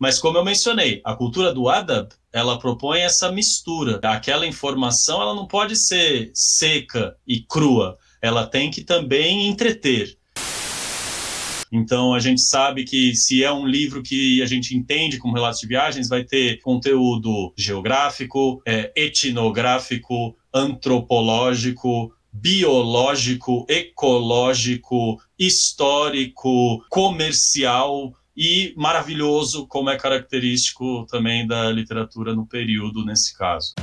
Mas como eu mencionei, a cultura do adab, ela propõe essa mistura. Aquela informação, ela não pode ser seca e crua. Ela tem que também entreter. Então a gente sabe que se é um livro que a gente entende como relatos de viagens, vai ter conteúdo geográfico, é, etnográfico, antropológico, biológico, ecológico, histórico, comercial e maravilhoso, como é característico também da literatura no período nesse caso.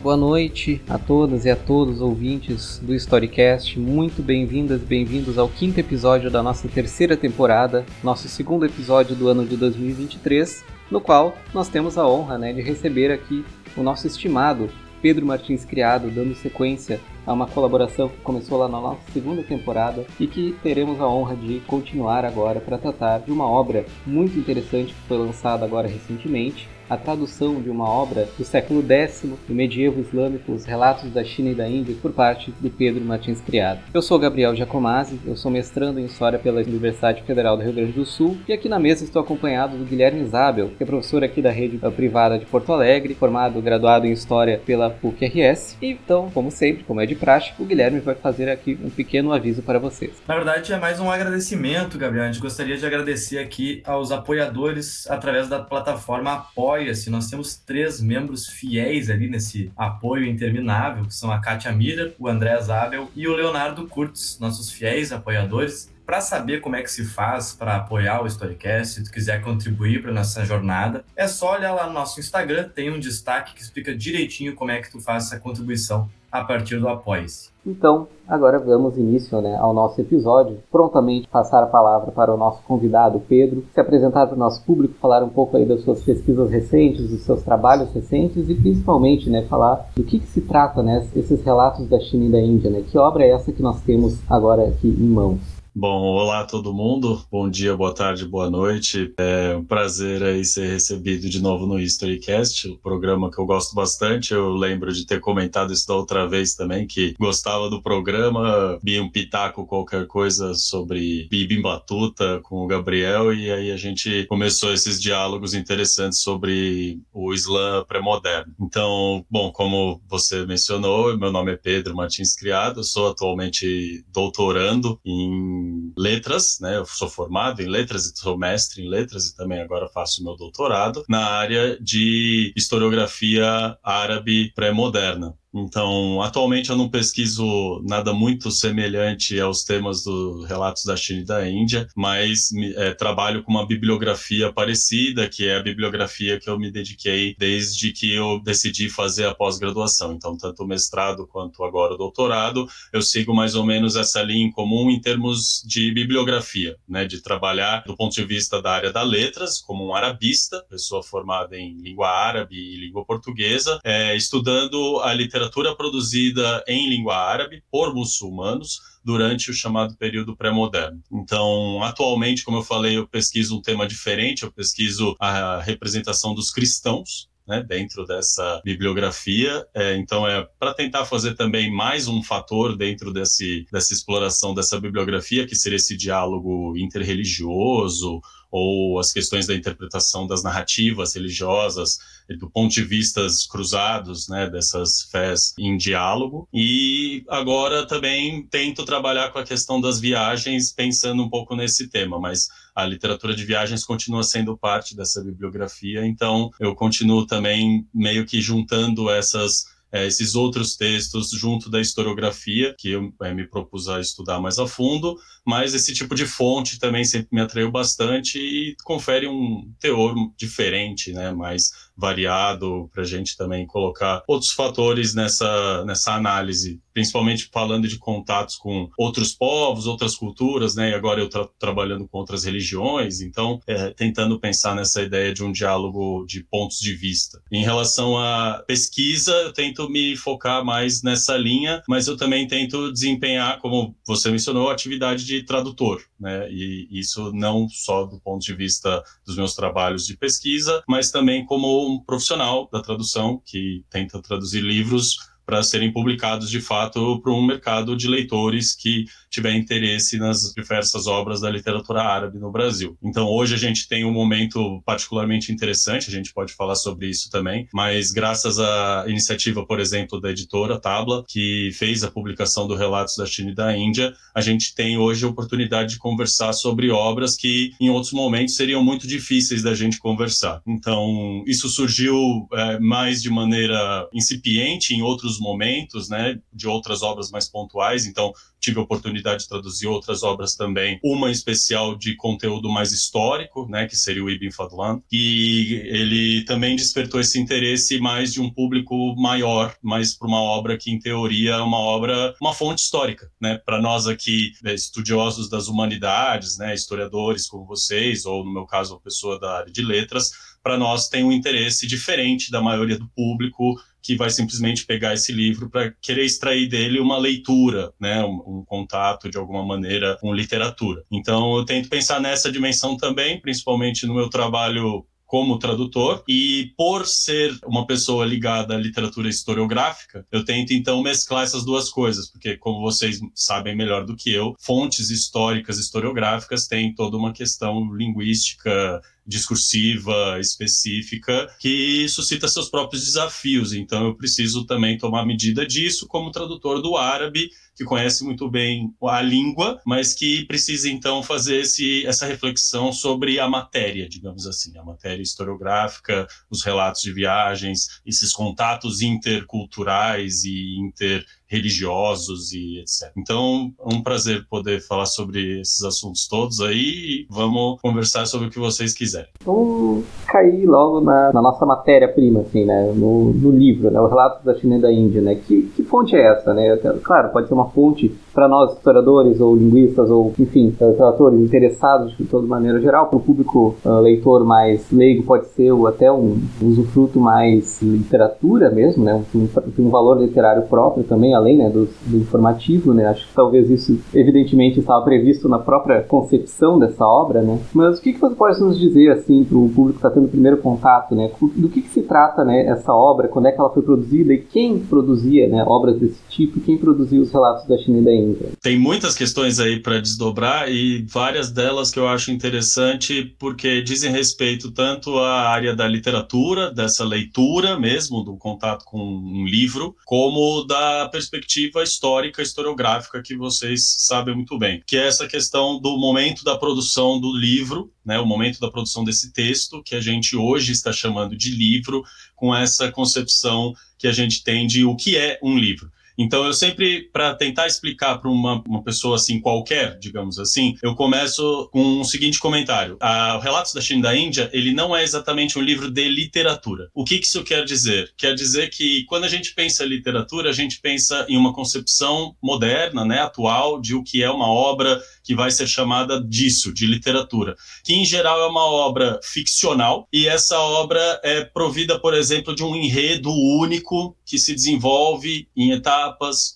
Boa noite a todas e a todos ouvintes do Storycast. Muito bem-vindas e bem-vindos ao quinto episódio da nossa terceira temporada, nosso segundo episódio do ano de 2023, no qual nós temos a honra né, de receber aqui o nosso estimado Pedro Martins Criado, dando sequência a uma colaboração que começou lá na nossa segunda temporada e que teremos a honra de continuar agora para tratar de uma obra muito interessante que foi lançada agora recentemente, a tradução de uma obra do século X do medievo islâmico, Os Relatos da China e da Índia, por parte do Pedro Martins Criado. Eu sou Gabriel Giacomazzi, eu sou mestrando em História pela Universidade Federal do Rio Grande do Sul e aqui na mesa estou acompanhado do Guilherme Isabel, que é professor aqui da rede privada de Porto Alegre, formado, graduado em História pela PUC-RS. E então, como sempre, como é de praxe, o Guilherme vai fazer aqui um pequeno aviso para vocês. Na verdade, é mais um agradecimento, Gabriel. A gente gostaria de agradecer aqui aos apoiadores através da plataforma Apoia apoia-se. Nós temos três membros fiéis ali nesse apoio interminável, que são a Kátia Miller, o André Zabel e o Leonardo Kurtz, nossos fiéis apoiadores. Para saber como é que se faz para apoiar o Storycast, se tu quiser contribuir para nossa jornada, é só olhar lá no nosso Instagram, tem um destaque que explica direitinho como é que tu faz essa contribuição a partir do Apoie-se. Então, agora damos início né, ao nosso episódio. Prontamente passar a palavra para o nosso convidado, Pedro, se apresentar para o nosso público, falar um pouco aí das suas pesquisas recentes, dos seus trabalhos recentes e principalmente né, falar do que, que se trata né, esses relatos da China e da Índia. Né? Que obra é essa que nós temos agora aqui em mãos? Bom, olá todo mundo. Bom dia, boa tarde, boa noite. É um prazer aí ser recebido de novo no Historycast, o programa que eu gosto bastante. Eu lembro de ter comentado isso da outra vez também, que gostava do programa, vi um pitaco qualquer coisa sobre Bibim Batuta com o Gabriel e aí a gente começou esses diálogos interessantes sobre o Islã pré-moderno. Então, bom, como você mencionou, meu nome é Pedro Martins Criado, sou atualmente doutorando em letras, né? Eu sou formado em letras e sou mestre em letras e também agora faço meu doutorado na área de historiografia árabe pré-moderna. Então, atualmente eu não pesquiso nada muito semelhante aos temas dos relatos da China e da Índia, mas é, trabalho com uma bibliografia parecida, que é a bibliografia que eu me dediquei desde que eu decidi fazer a pós-graduação. Então, tanto o mestrado quanto agora o doutorado, eu sigo mais ou menos essa linha em comum em termos de bibliografia, né, de trabalhar do ponto de vista da área das letras, como um arabista, pessoa formada em língua árabe e língua portuguesa, é, estudando a literatura literatura produzida em língua árabe por muçulmanos durante o chamado período pré-moderno. Então, atualmente, como eu falei, eu pesquiso um tema diferente, eu pesquiso a representação dos cristãos né, dentro dessa bibliografia. É, então, é para tentar fazer também mais um fator dentro desse, dessa exploração dessa bibliografia, que seria esse diálogo interreligioso ou as questões da interpretação das narrativas religiosas do ponto de vistas cruzados, né, dessas fés em diálogo. E agora também tento trabalhar com a questão das viagens, pensando um pouco nesse tema, mas a literatura de viagens continua sendo parte dessa bibliografia, então eu continuo também meio que juntando essas é, esses outros textos junto da historiografia, que eu é, me propus a estudar mais a fundo, mas esse tipo de fonte também sempre me atraiu bastante e confere um teor diferente, né, mais variado, para a gente também colocar outros fatores nessa, nessa análise, principalmente falando de contatos com outros povos, outras culturas, né? E agora eu tra trabalhando com outras religiões, então é, tentando pensar nessa ideia de um diálogo de pontos de vista. Em relação à pesquisa, eu tento me focar mais nessa linha, mas eu também tento desempenhar, como você mencionou, atividade de tradutor, né? E isso não só do ponto de vista dos meus trabalhos de pesquisa, mas também como um profissional da tradução que tenta traduzir livros para serem publicados de fato para um mercado de leitores que tiver interesse nas diversas obras da literatura árabe no Brasil. Então, hoje a gente tem um momento particularmente interessante, a gente pode falar sobre isso também, mas graças à iniciativa, por exemplo, da editora Tabla, que fez a publicação do Relatos da China e da Índia, a gente tem hoje a oportunidade de conversar sobre obras que em outros momentos seriam muito difíceis da gente conversar. Então, isso surgiu é, mais de maneira incipiente em outros momentos, né, de outras obras mais pontuais. Então, tive a oportunidade de traduzir outras obras também, uma especial de conteúdo mais histórico, né, que seria o Ibn Fadlan, e ele também despertou esse interesse mais de um público maior, mais para uma obra que em teoria é uma obra, uma fonte histórica, né, para nós aqui né, estudiosos das humanidades, né, historiadores como vocês ou no meu caso uma pessoa da área de letras, para nós tem um interesse diferente da maioria do público que vai simplesmente pegar esse livro para querer extrair dele uma leitura, né, um, um, contato de alguma maneira com literatura. Então eu tento pensar nessa dimensão também, principalmente no meu trabalho como tradutor e por ser uma pessoa ligada à literatura historiográfica, eu tento então mesclar essas duas coisas, porque como vocês sabem melhor do que eu, fontes históricas historiográficas têm toda uma questão linguística discursiva específica que suscita seus próprios desafios. Então eu preciso também tomar medida disso como tradutor do árabe que conhece muito bem a língua, mas que precisa então fazer esse, essa reflexão sobre a matéria, digamos assim, a matéria historiográfica, os relatos de viagens, esses contatos interculturais e inter religiosos e etc. Então, é um prazer poder falar sobre esses assuntos todos aí e vamos conversar sobre o que vocês quiserem. Vamos cair logo na, na nossa matéria-prima, assim, né, no, no, livro, né, o Relatos da China e da Índia, né, que, que fonte é essa, né? Claro, pode ser uma fonte para nós historiadores ou linguistas ou, enfim, tradutores interessados de toda maneira geral, para o público uh, leitor mais leigo pode ser até um, usufruto mais literatura mesmo, né, um, um valor literário próprio também, além né, do, do, informativo, né? Acho que talvez isso, evidentemente, estava previsto na própria concepção dessa obra, né? Mas o que, que você pode nos dizer, assim, para o público que está tendo o primeiro contato, né? Do que, que se trata, né, essa obra, quando é que ela foi produzida e quem produzia, né, obras desse tipo quem produzia os relatos da China e da Índia? Tem muitas questões aí para desdobrar e várias delas que eu acho interessante porque dizem respeito tanto à área da literatura, dessa leitura mesmo, do contato com um livro, como da perspectiva perspectiva histórica, historiográfica que vocês sabem muito bem, que é essa questão do momento da produção do livro, né, o momento da produção desse texto, que a gente hoje está chamando de livro, com essa concepção que a gente tem de o que é um livro. Então, eu sempre, para tentar explicar para uma, uma pessoa assim qualquer, digamos assim, eu começo com o um seguinte comentário. A, o Relatos da China e da Índia, ele não é exatamente um livro de literatura. O que, que isso quer dizer? Quer dizer que quando a gente pensa em literatura, a gente pensa em uma concepção moderna, né, atual, de o que é uma obra que vai ser chamada disso, de literatura, que em geral é uma obra ficcional e essa obra é provida, por exemplo, de um enredo único que se desenvolve em etapas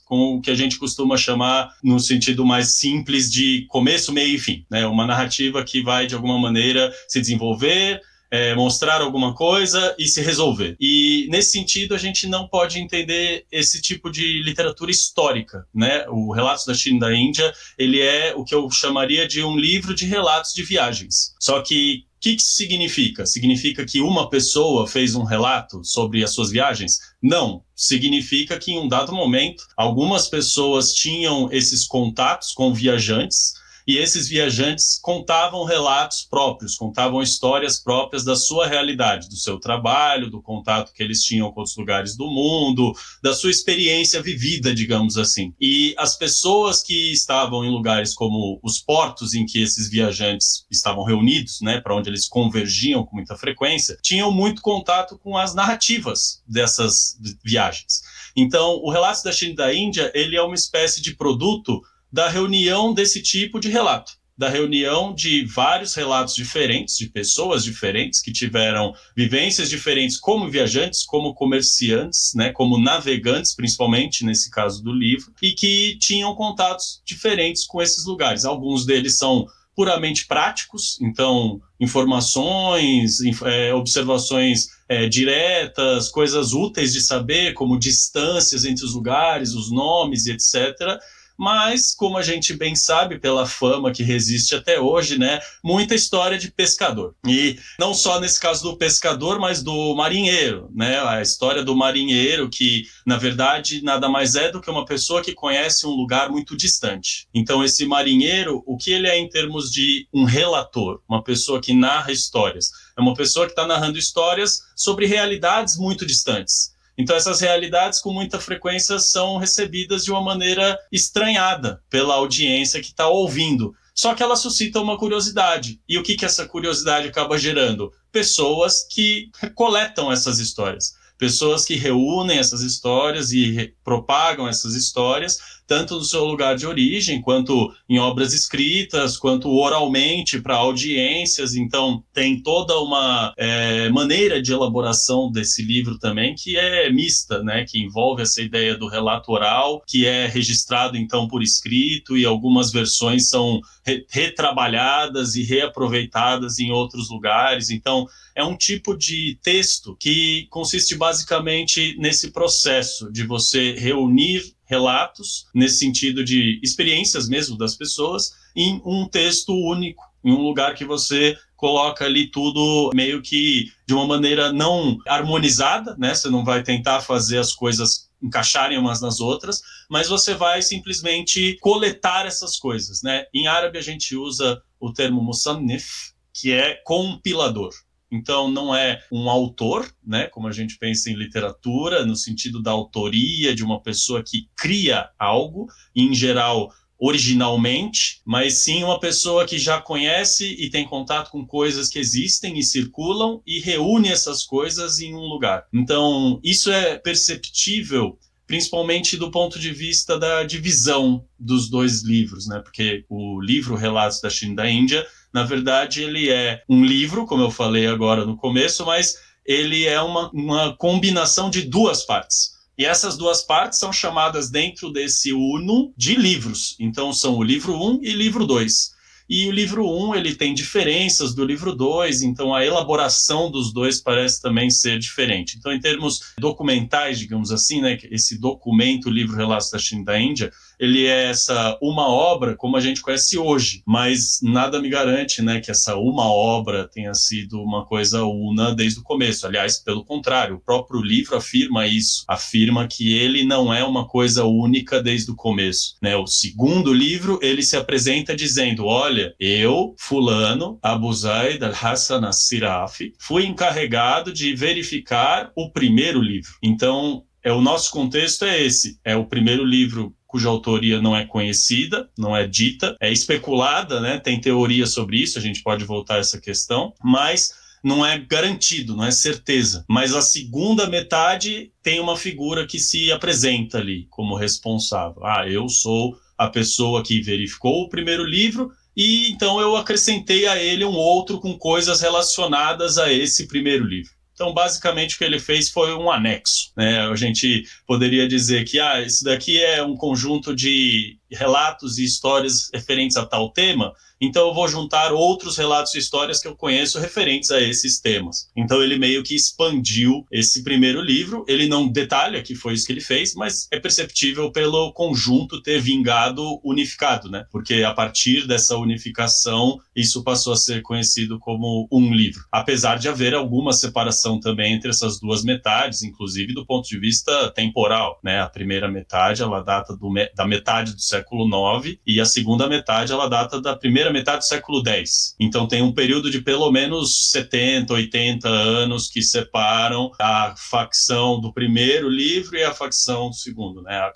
com o que a gente costuma chamar, no sentido mais simples, de começo, meio e fim, né? Uma narrativa que vai de alguma maneira se desenvolver, é, mostrar alguma coisa e se resolver. E nesse sentido a gente não pode entender esse tipo de literatura histórica, né? O Relatos da China e da Índia ele é o que eu chamaria de um livro de relatos de viagens. Só que o que, que significa? Significa que uma pessoa fez um relato sobre as suas viagens? Não. Significa que em um dado momento algumas pessoas tinham esses contatos com viajantes e esses viajantes contavam relatos próprios, contavam histórias próprias da sua realidade, do seu trabalho, do contato que eles tinham com os lugares do mundo, da sua experiência vivida, digamos assim. E as pessoas que estavam em lugares como os portos em que esses viajantes estavam reunidos, né, para onde eles convergiam com muita frequência, tinham muito contato com as narrativas dessas viagens. Então, o Relatos da China e da Índia, ele é uma espécie de produto da reunião desse tipo de relato, da reunião de vários relatos diferentes, de pessoas diferentes que tiveram vivências diferentes como viajantes, como comerciantes, né, como navegantes, principalmente nesse caso do livro, e que tinham contatos diferentes com esses lugares. Alguns deles são puramente práticos, então informações, é, observações é, diretas, coisas úteis de saber, como distâncias entre os lugares, os nomes etc mas como a gente bem sabe pela fama que resiste até hoje, né, muita história de pescador. E não só nesse caso do pescador, mas do marinheiro, né, a história do marinheiro que na verdade nada mais é do que uma pessoa que conhece um lugar muito distante. Então esse marinheiro, o que ele é em termos de um relator, uma pessoa que narra histórias, é uma pessoa que está narrando histórias sobre realidades muito distantes. Então, essas realidades, com muita frequência, são recebidas de uma maneira estranhada pela audiência que está ouvindo. Só que ela suscita uma curiosidade. E o que, que essa curiosidade acaba gerando? Pessoas que coletam essas histórias. Pessoas que reúnem essas histórias e propagam essas histórias tanto no seu lugar de origem, quanto em obras escritas, quanto oralmente para audiências. Então, tem toda uma é, maneira de elaboração desse livro também que é mista, né? Que envolve essa ideia do relato oral, que é registrado então por escrito e algumas versões são re retrabalhadas e reaproveitadas em outros lugares. Então, é um tipo de texto que consiste basicamente nesse processo de você reunir relatos, nesse sentido de experiências mesmo das pessoas, em um texto único, em um lugar que você coloca ali tudo meio que de uma maneira não harmonizada, né? Você não vai tentar fazer as coisas encaixarem umas nas outras, mas você vai simplesmente coletar essas coisas, né? Em árabe a gente usa o termo musannif, que é compilador. Então, não é um autor, né, como a gente pensa em literatura, no sentido da autoria de uma pessoa que cria algo, em geral, originalmente, mas sim uma pessoa que já conhece e tem contato com coisas que existem e circulam e reúne essas coisas em um lugar. Então, isso é perceptível principalmente do ponto de vista da divisão dos dois livros, né? Porque o livro Relatos da China e da Índia na verdade, ele é um livro, como eu falei agora no começo, mas ele é uma, uma combinação de duas partes. E essas duas partes são chamadas dentro desse Uno de livros. Então são o livro 1 um e livro 2. E o livro 1 um, ele tem diferenças do livro 2, então a elaboração dos dois parece também ser diferente. Então, em termos documentais, digamos assim, né, esse documento, o livro Relatos da China e da Índia, ele é essa uma obra como a gente conhece hoje, mas nada me garante, né, que essa uma obra tenha sido uma coisa una desde o começo. Aliás, pelo contrário, o próprio livro afirma isso, afirma que ele não é uma coisa única desde o começo, né? O segundo livro, ele se apresenta dizendo: "Olha, eu, fulano, Abu Zaid al-Hassan as-Sirafi, fui encarregado de verificar o primeiro livro". Então, é o nosso contexto é esse, é o primeiro livro cuja autoria não é conhecida, não é dita, é especulada, né? Tem teoria sobre isso, a gente pode voltar a essa questão, mas não é garantido, não é certeza. Mas a segunda metade tem uma figura que se apresenta ali como responsável. Ah, eu sou a pessoa que verificou o primeiro livro e então eu acrescentei a ele um outro com coisas relacionadas a esse primeiro livro. Então, basicamente, o que ele fez foi um anexo. Né? A gente poderia dizer que ah, isso daqui é um conjunto de relatos e histórias referentes a tal tema, então eu vou juntar outros relatos e histórias que eu conheço referentes a esses temas. Então ele meio que expandiu esse primeiro livro, ele não detalha que foi isso que ele fez, mas é perceptível pelo conjunto ter vingado unificado, né? Porque a partir dessa unificação, isso passou a ser conhecido como um livro. Apesar de haver alguma separação também entre essas duas metades, inclusive do ponto de vista temporal, né? A primeira metade, ela data do, da metade do século século IX e a segunda metade ela data da primeira metade do século X. Então tem um período de pelo menos 70, 80 anos que separam a facção do primeiro livro e a facção do segundo, né? a,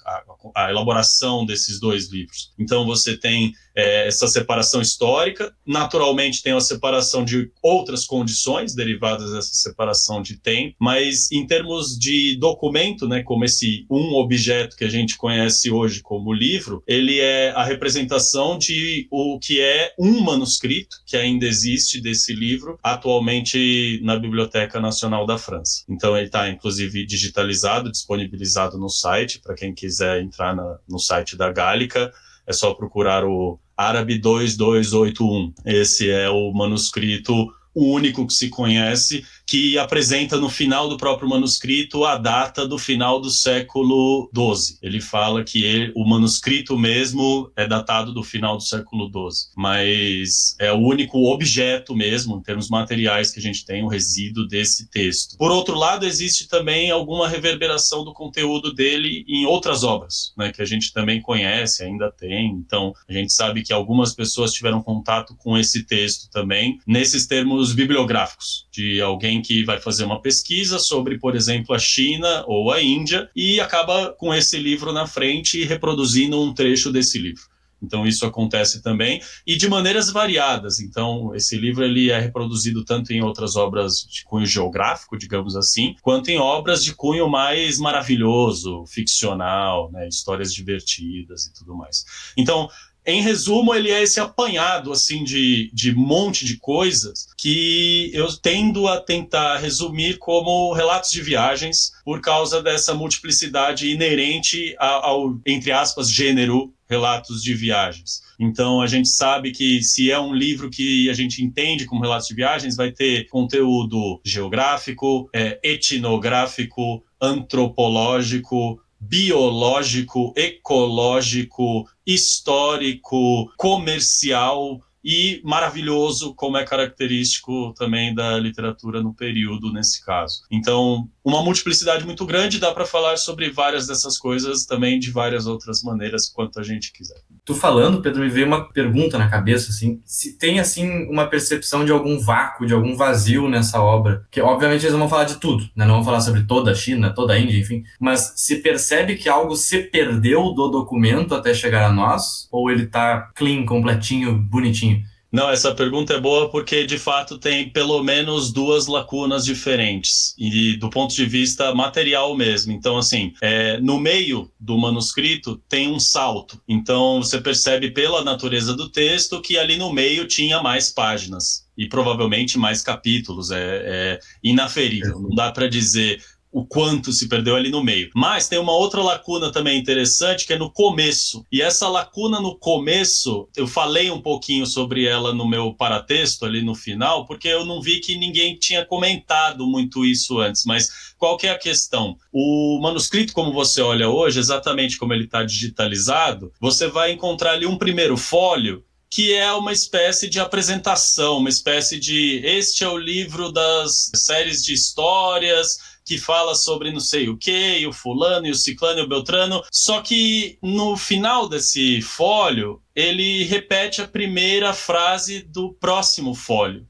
a, a elaboração desses dois livros. Então você tem é, essa separação histórica. Naturalmente, tem a separação de outras condições derivadas dessa separação de tempo, mas em termos de documento, né, como esse um objeto que a gente conhece hoje como livro, ele é a representação de o que é um manuscrito que ainda existe desse livro atualmente na Biblioteca Nacional da França. Então, ele está inclusive digitalizado, disponibilizado no site para quem quiser entrar na, no site da Gálica. É só procurar o Árabe 2281. Esse é o manuscrito único que se conhece que apresenta no final do próprio manuscrito a data do final do século XII. Ele fala que ele, o manuscrito mesmo é datado do final do século XII, mas é o único objeto mesmo, em termos materiais, que a gente tem, o resíduo desse texto. Por outro lado, existe também alguma reverberação do conteúdo dele em outras obras, né, que a gente também conhece, ainda tem. Então, a gente sabe que algumas pessoas tiveram contato com esse texto também, nesses termos bibliográficos, de alguém que vai fazer uma pesquisa sobre, por exemplo, a China ou a Índia e acaba com esse livro na frente e reproduzindo um trecho desse livro. Então isso acontece também e de maneiras variadas. Então esse livro ele é reproduzido tanto em outras obras de cunho geográfico, digamos assim, quanto em obras de cunho mais maravilhoso, ficcional, né, histórias divertidas e tudo mais. Então em resumo, ele é esse apanhado assim de, de monte de coisas que eu tendo a tentar resumir como relatos de viagens por causa dessa multiplicidade inerente ao, entre aspas, gênero relatos de viagens. Então a gente sabe que se é um livro que a gente entende como relatos de viagens, vai ter conteúdo geográfico, é, etnográfico, antropológico, biológico, ecológico, histórico, comercial e maravilhoso, como é característico também da literatura no período nesse caso. Então, uma multiplicidade muito grande, dá para falar sobre várias dessas coisas também de várias outras maneiras, quanto a gente quiser. Tu falando, Pedro, me veio uma pergunta na cabeça, assim, se tem, assim, uma percepção de algum vácuo, de algum vazio nessa obra, que obviamente eles vão falar de tudo, né, não vão falar sobre toda a China, toda a Índia, enfim, mas se percebe que algo se perdeu do documento até chegar a nós, ou ele tá clean, completinho, bonitinho? Não, essa pergunta é boa porque de fato tem pelo menos duas lacunas diferentes e do ponto de vista material mesmo. Então, assim, é, no meio do manuscrito tem um salto. Então, você percebe pela natureza do texto que ali no meio tinha mais páginas e provavelmente mais capítulos. É, é inaferível. Não dá para dizer o quanto se perdeu ali no meio. Mas tem uma outra lacuna também interessante que é no começo. E essa lacuna no começo, eu falei um pouquinho sobre ela no meu paratexto ali no final, porque eu não vi que ninguém tinha comentado muito isso antes. Mas qual que é a questão? O manuscrito, como você olha hoje, exatamente como ele está digitalizado, você vai encontrar ali um primeiro fólio que é uma espécie de apresentação, uma espécie de este é o livro das séries de histórias que fala sobre não sei o que, e o fulano, e o ciclano, e o beltrano. Só que no final desse fólio, ele repete a primeira frase do próximo fólio.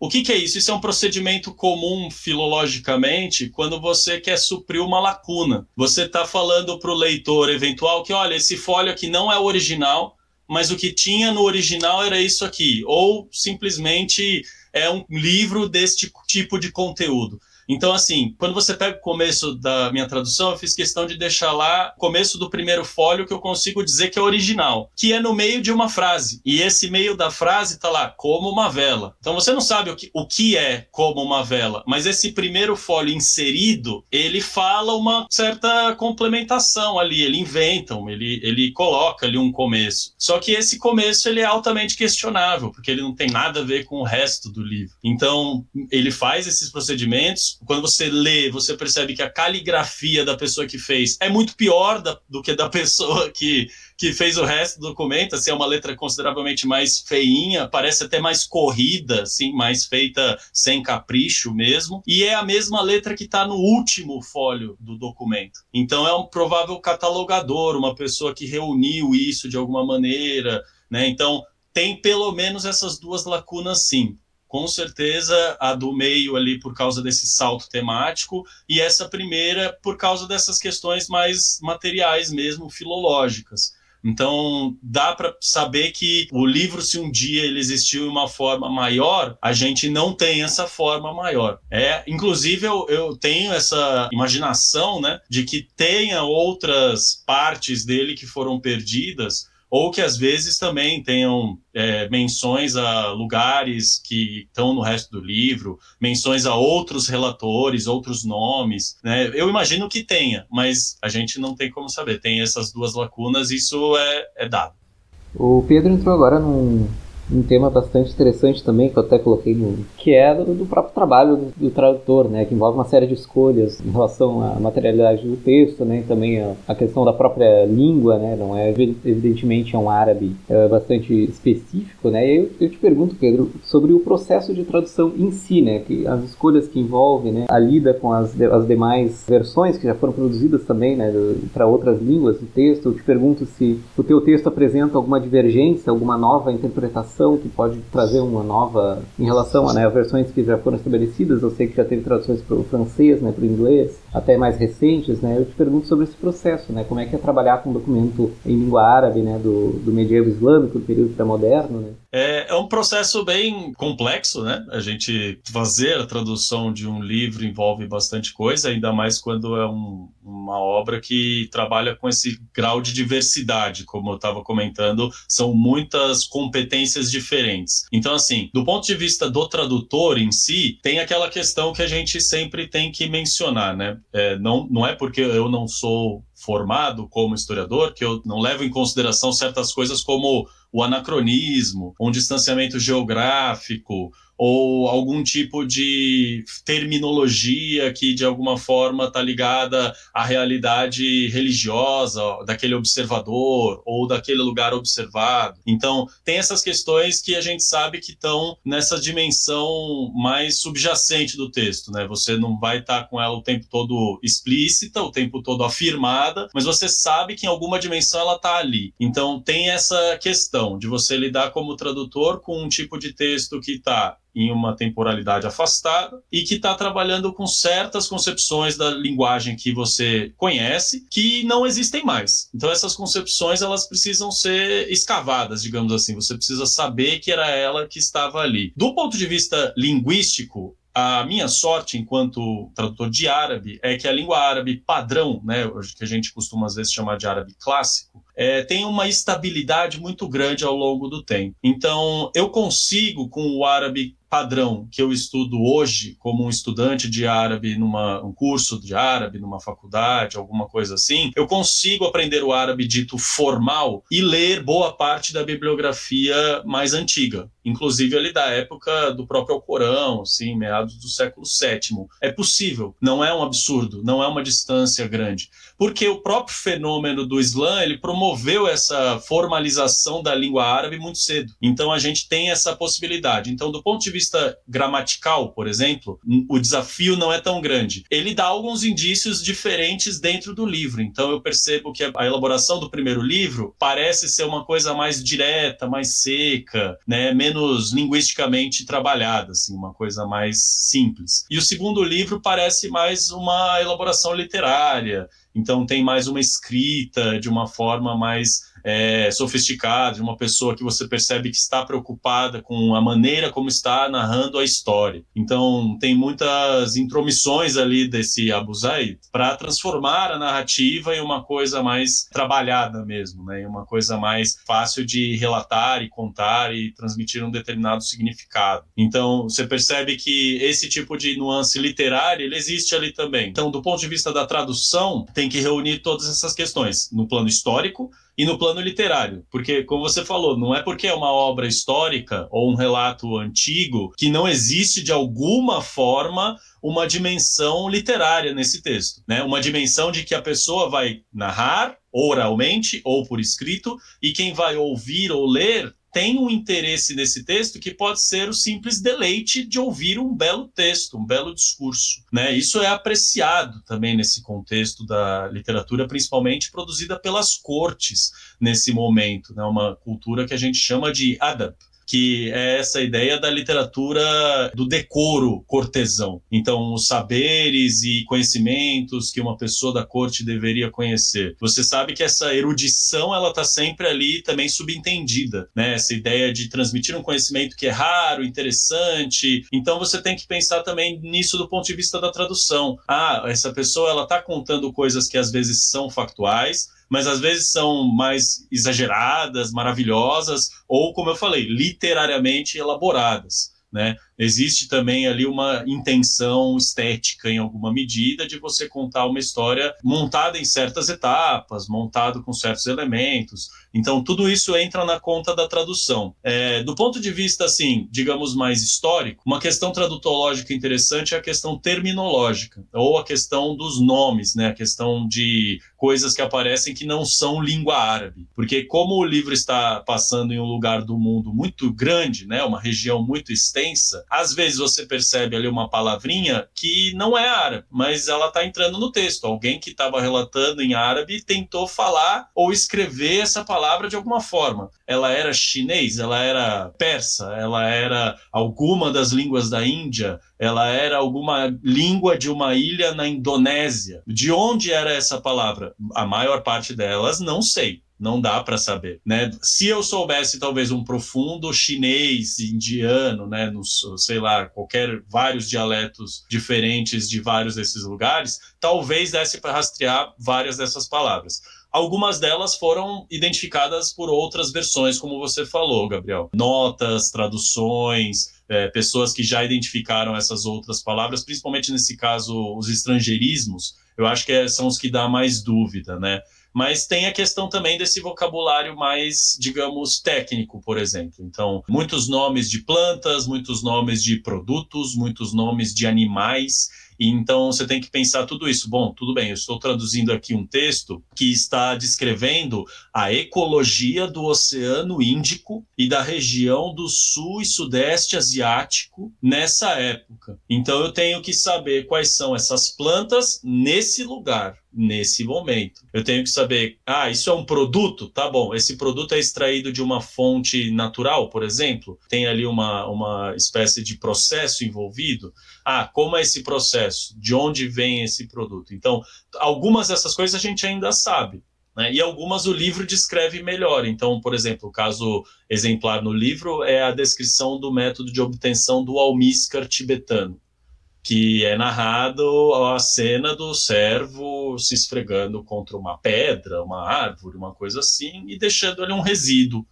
O que, que, é isso? Isso é um procedimento comum filologicamente quando você quer suprir uma lacuna. Você está falando para o leitor eventual que, olha, esse fólio aqui não é original, mas o que tinha no original era isso aqui. Ou simplesmente é um livro deste tipo de conteúdo. Então, assim, quando você pega o começo da minha tradução, eu fiz questão de deixar lá o começo do primeiro fólio que eu consigo dizer que é original, que é no meio de uma frase. E esse meio da frase tá lá, como uma vela. Então você não sabe o que, o que é como uma vela, mas esse primeiro fólio inserido, ele fala uma certa complementação ali, ele inventa, ele, ele coloca ali um começo. Só que esse começo ele é altamente questionável, porque ele não tem nada a ver com o resto do livro. Então, ele faz esses procedimentos, quando você lê, você percebe que a caligrafia da pessoa que fez é muito pior da, do que da pessoa que, que fez o resto do documento. Assim, é uma letra consideravelmente mais feinha, parece até mais corrida, assim, mais feita sem capricho mesmo. E é a mesma letra que está no último fólio do documento. Então é um provável catalogador, uma pessoa que reuniu isso de alguma maneira, né? Então tem pelo menos essas duas lacunas, sim com certeza a do meio ali por causa desse salto temático e essa primeira por causa dessas questões mais materiais mesmo, filológicas. Então, dá para saber que o livro, se um dia ele existiu em uma forma maior, a gente não tem essa forma maior. É, inclusive, eu, eu tenho essa imaginação né, de que tenha outras partes dele que foram perdidas ou que às vezes também tenham é, menções a lugares que estão no resto do livro, menções a outros relatores, outros nomes. Né? Eu imagino que tenha, mas a gente não tem como saber. Tem essas duas lacunas, isso é, é dado. O Pedro entrou agora num, um tema bastante interessante também, que eu até coloquei no. que é do, do próprio trabalho do, do, tradutor, né? Que envolve uma série de escolhas em relação à materialidade do texto, né? Também a, a questão da própria língua, né? Não é evidentemente é um árabe é, bastante específico, né? E eu, eu te pergunto, Pedro, sobre o processo de tradução em si, né? Que as escolhas que envolvem, né? A lida com as, as demais versões que já foram produzidas também, né? Para outras línguas do texto. Eu te pergunto se o teu texto apresenta alguma divergência, alguma nova interpretação que pode trazer uma nova em relação a né, versões que já foram estabelecidas. Eu sei que já teve traduções para o francês, né, para o inglês, até mais recentes. Né, eu te pergunto sobre esse processo, né, como é que é trabalhar com um documento em língua árabe, né, do, do medievo islâmico, do período pré-moderno. Né? É, é um processo bem complexo, né? A gente fazer a tradução de um livro envolve bastante coisa, ainda mais quando é um, uma obra que trabalha com esse grau de diversidade, como eu estava comentando, são muitas competências diferentes. Então, assim, do ponto de vista do tradutor em si, tem aquela questão que a gente sempre tem que mencionar, né? É, não, não é porque eu não sou formado como historiador que eu não levo em consideração certas coisas como o anacronismo, um distanciamento geográfico, ou algum tipo de terminologia que de alguma forma está ligada à realidade religiosa daquele observador ou daquele lugar observado. Então, tem essas questões que a gente sabe que estão nessa dimensão mais subjacente do texto, né? Você não vai estar tá com ela o tempo todo explícita, o tempo todo afirmada, mas você sabe que em alguma dimensão ela está ali. Então, tem essa questão de você lidar como tradutor com um tipo de texto que está em uma temporalidade afastada e que está trabalhando com certas concepções da linguagem que você conhece que não existem mais. Então essas concepções elas precisam ser escavadas, digamos assim. Você precisa saber que era ela que estava ali. Do ponto de vista linguístico, a minha sorte enquanto tradutor de árabe é que a língua árabe padrão, né, que a gente costuma às vezes chamar de árabe clássico, é, tem uma estabilidade muito grande ao longo do tempo. Então, eu consigo, com o árabe padrão que eu estudo hoje como um estudante de árabe numa um curso de árabe numa faculdade, alguma coisa assim, eu consigo aprender o árabe dito formal e ler boa parte da bibliografia mais antiga, inclusive ali da época do próprio Alcorão, assim, meados do século VII. É possível, não é um absurdo, não é uma distância grande, porque o próprio fenômeno do Islã, ele promoveu essa formalização da língua árabe muito cedo. Então a gente tem essa possibilidade. Então, do ponto de vista gramatical, por exemplo, o desafio não é tão grande. Ele dá alguns indícios diferentes dentro do livro. Então eu percebo que a elaboração do primeiro livro parece ser uma coisa mais direta, mais seca, né, menos linguisticamente trabalhada, assim, uma coisa mais simples. E o segundo livro parece mais uma elaboração literária. Então tem mais uma escrita de uma forma mais é, sofisticada, de uma pessoa que você percebe que está preocupada com a maneira como está narrando a história. Então, tem muitas intromissões ali desse Abu Zaid para transformar a narrativa em uma coisa mais trabalhada mesmo, né? em uma coisa mais fácil de relatar e contar e transmitir um determinado significado. Então, você percebe que esse tipo de nuance literária, ele existe ali também. Então, do ponto de vista da tradução, tem que reunir todas essas questões no plano histórico, e no plano literário. Porque, como você falou, não é porque é uma obra histórica ou um relato antigo que não existe de alguma forma uma dimensão literária nesse texto, né? Uma dimensão de que a pessoa vai narrar oralmente ou por escrito e quem vai ouvir ou ler tem um interesse nesse texto que pode ser o simples deleite de ouvir um belo texto, um belo discurso. Né? Isso é apreciado também nesse contexto da literatura, principalmente produzida pelas cortes nesse momento, né? uma cultura que a gente chama de adab, que é essa ideia da literatura do decoro cortesão. Então, os saberes e conhecimentos que uma pessoa da corte deveria conhecer. Você sabe que essa erudição ela está sempre ali também subentendida, né? Essa ideia de transmitir um conhecimento que é raro, interessante. Então, você tem que pensar também nisso do ponto de vista da tradução. Ah, essa pessoa ela está contando coisas que às vezes são factuais, mas às vezes são mais exageradas, maravilhosas, ou, como eu falei, literariamente elaboradas. Né? Existe também ali uma intenção estética em alguma medida de você contar uma história montada em certas etapas, montado com certos elementos. Então, tudo isso entra na conta da tradução. É, do ponto de vista, assim, digamos, mais histórico, uma questão tradutológica interessante é a questão terminológica, ou a questão dos nomes, né? A questão de coisas que aparecem que não são língua árabe. Porque como o livro está passando em um lugar do mundo muito grande, né, uma região muito extensa, às vezes você percebe ali uma palavrinha que não é árabe, mas ela está entrando no texto. Alguém que estava relatando em árabe tentou falar ou escrever essa palavra de alguma forma. Ela era chinês, ela era persa, ela era alguma das línguas da Índia, ela era alguma língua de uma ilha na Indonésia. De onde era essa palavra? A maior parte delas não sei. Não dá para saber, né? Se eu soubesse talvez um profundo chinês, indiano, né, no, sei lá, qualquer vários dialetos diferentes de vários desses lugares, talvez desse para rastrear várias dessas palavras. Algumas delas foram identificadas por outras versões, como você falou, Gabriel. Notas, traduções, é, pessoas que já identificaram essas outras palavras, principalmente nesse caso, os estrangeirismos, eu acho que é, são os que dá mais dúvida, né? Mas tem a questão também desse vocabulário mais, digamos, técnico, por exemplo. Então, muitos nomes de plantas, muitos nomes de produtos, muitos nomes de animais então você tem que pensar tudo isso. Bom, tudo bem, eu estou traduzindo aqui um texto que está descrevendo a ecologia do Oceano Índico e da região do Sul e Sudeste Asiático nessa época. Então eu tenho que saber quais são essas plantas nesse lugar nesse momento. Eu tenho que saber, ah, isso é um produto? Tá bom, esse produto é extraído de uma fonte natural, por exemplo? Tem ali uma, uma espécie de processo envolvido? Ah, como é esse processo? De onde vem esse produto? Então, algumas dessas coisas a gente ainda sabe. Né? E algumas o livro descreve melhor. Então, por exemplo, o caso exemplar no livro é a descrição do método de obtenção do almíscar tibetano que é narrado a cena do servo se esfregando contra uma pedra, uma árvore, uma coisa assim, e deixando ali um resíduo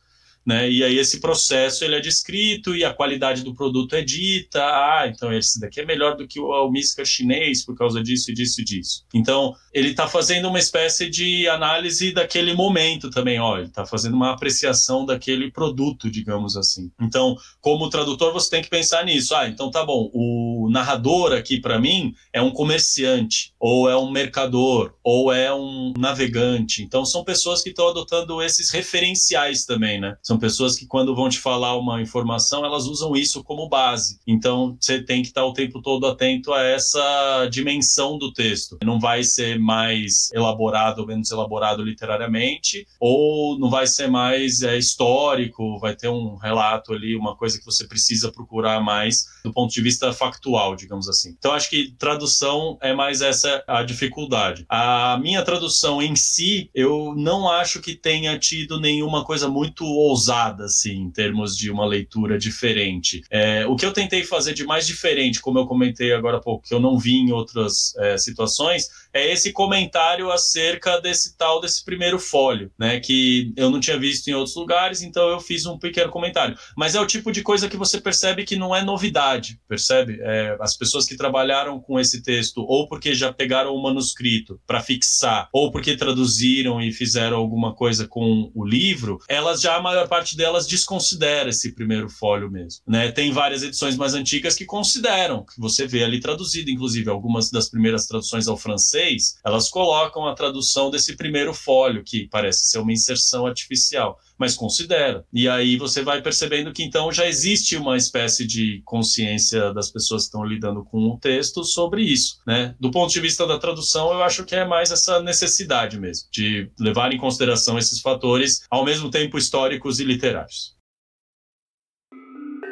né? E aí esse processo ele é descrito e a qualidade do produto é dita. Ah, então esse daqui é melhor do que o almíscar chinês por causa disso e disso e disso. Então ele está fazendo uma espécie de análise daquele momento também. Ó, ele está fazendo uma apreciação daquele produto, digamos assim. Então, como tradutor, você tem que pensar nisso. Ah, então tá bom. O narrador aqui para mim é um comerciante ou é um mercador ou é um navegante. Então são pessoas que estão adotando esses referenciais também, né? São pessoas que, quando vão te falar uma informação, elas usam isso como base. Então, você tem que estar o tempo todo atento a essa dimensão do texto. Não vai ser mais elaborado ou menos elaborado literariamente, ou não vai ser mais é, histórico, vai ter um relato ali, uma coisa que você precisa procurar mais do ponto de vista factual, digamos assim. Então, acho que tradução é mais essa a dificuldade. A minha tradução em si, eu não acho que tenha tido nenhuma coisa muito ousada ousada, assim, em termos de uma leitura diferente. É, o que eu tentei fazer de mais diferente, como eu comentei agora há pouco, que eu não vi em outras é, situações, é esse comentário acerca desse tal, desse primeiro fólio, né? Que eu não tinha visto em outros lugares, então eu fiz um pequeno comentário. Mas é o tipo de coisa que você percebe que não é novidade, percebe? É, as pessoas que trabalharam com esse texto, ou porque já pegaram o manuscrito para fixar, ou porque traduziram e fizeram alguma coisa com o livro, elas já, a maior parte delas, desconsidera esse primeiro fólio mesmo, né? Tem várias edições mais antigas que consideram, que você vê ali traduzido, inclusive algumas das primeiras traduções ao francês elas colocam a tradução desse primeiro fólio, que parece ser uma inserção artificial, mas considera. E aí você vai percebendo que então já existe uma espécie de consciência das pessoas que estão lidando com o texto sobre isso. Né? Do ponto de vista da tradução, eu acho que é mais essa necessidade mesmo, de levar em consideração esses fatores, ao mesmo tempo históricos e literários.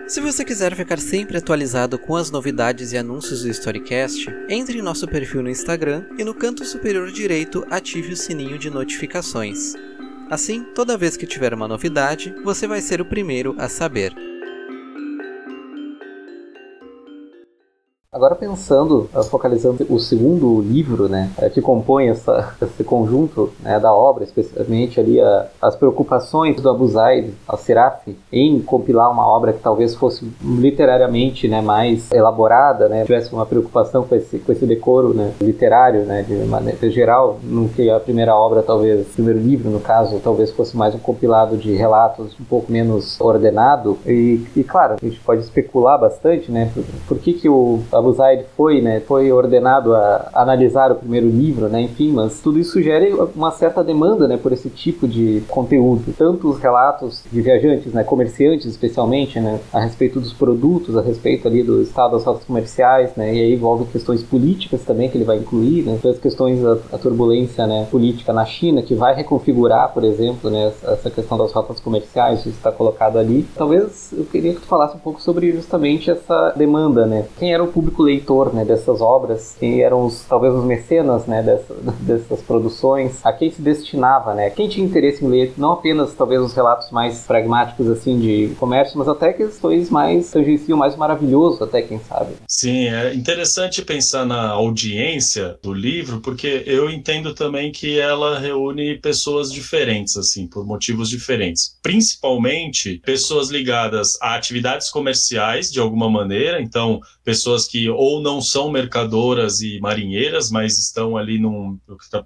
Se você quiser ficar sempre atualizado com as novidades e anúncios do Storycast, entre em nosso perfil no Instagram e no canto superior direito ative o sininho de notificações. Assim, toda vez que tiver uma novidade, você vai ser o primeiro a saber. Agora pensando, uh, focalizando o segundo livro, né, uh, que compõe essa, esse conjunto né, da obra, especialmente ali a, as preocupações do Abu Zaid al-Siraf em compilar uma obra que talvez fosse literariamente né, mais elaborada, né, tivesse uma preocupação com esse, com esse decoro né, literário, né, de maneira geral, no que a primeira obra, talvez, o primeiro livro, no caso, talvez fosse mais um compilado de relatos um pouco menos ordenado. E, e claro, a gente pode especular bastante, né, por, por que, que o Abu Zaid foi, né, foi ordenado a analisar o primeiro livro, né, enfim, mas tudo isso sugere uma certa demanda, né, por esse tipo de conteúdo. Tanto os relatos de viajantes, né, comerciantes especialmente, né, a respeito dos produtos, a respeito ali do estado das rotas comerciais, né, e aí envolve questões políticas também que ele vai incluir, né, as questões da a turbulência, né, política na China, que vai reconfigurar, por exemplo, né, essa questão das rotas comerciais, isso está colocado ali. Talvez eu queria que tu falasse um pouco sobre justamente essa demanda, né, quem era o público leitor, né, dessas obras, quem eram os, talvez os mecenas, né, dessa, dessas produções, a quem se destinava, né, quem tinha interesse em ler, não apenas talvez os relatos mais pragmáticos assim de comércio, mas até questões mais tangenciam mais maravilhoso, até quem sabe. Sim, é interessante pensar na audiência do livro, porque eu entendo também que ela reúne pessoas diferentes, assim, por motivos diferentes. Principalmente pessoas ligadas a atividades comerciais, de alguma maneira, então pessoas que ou não são mercadoras e marinheiras, mas estão ali num,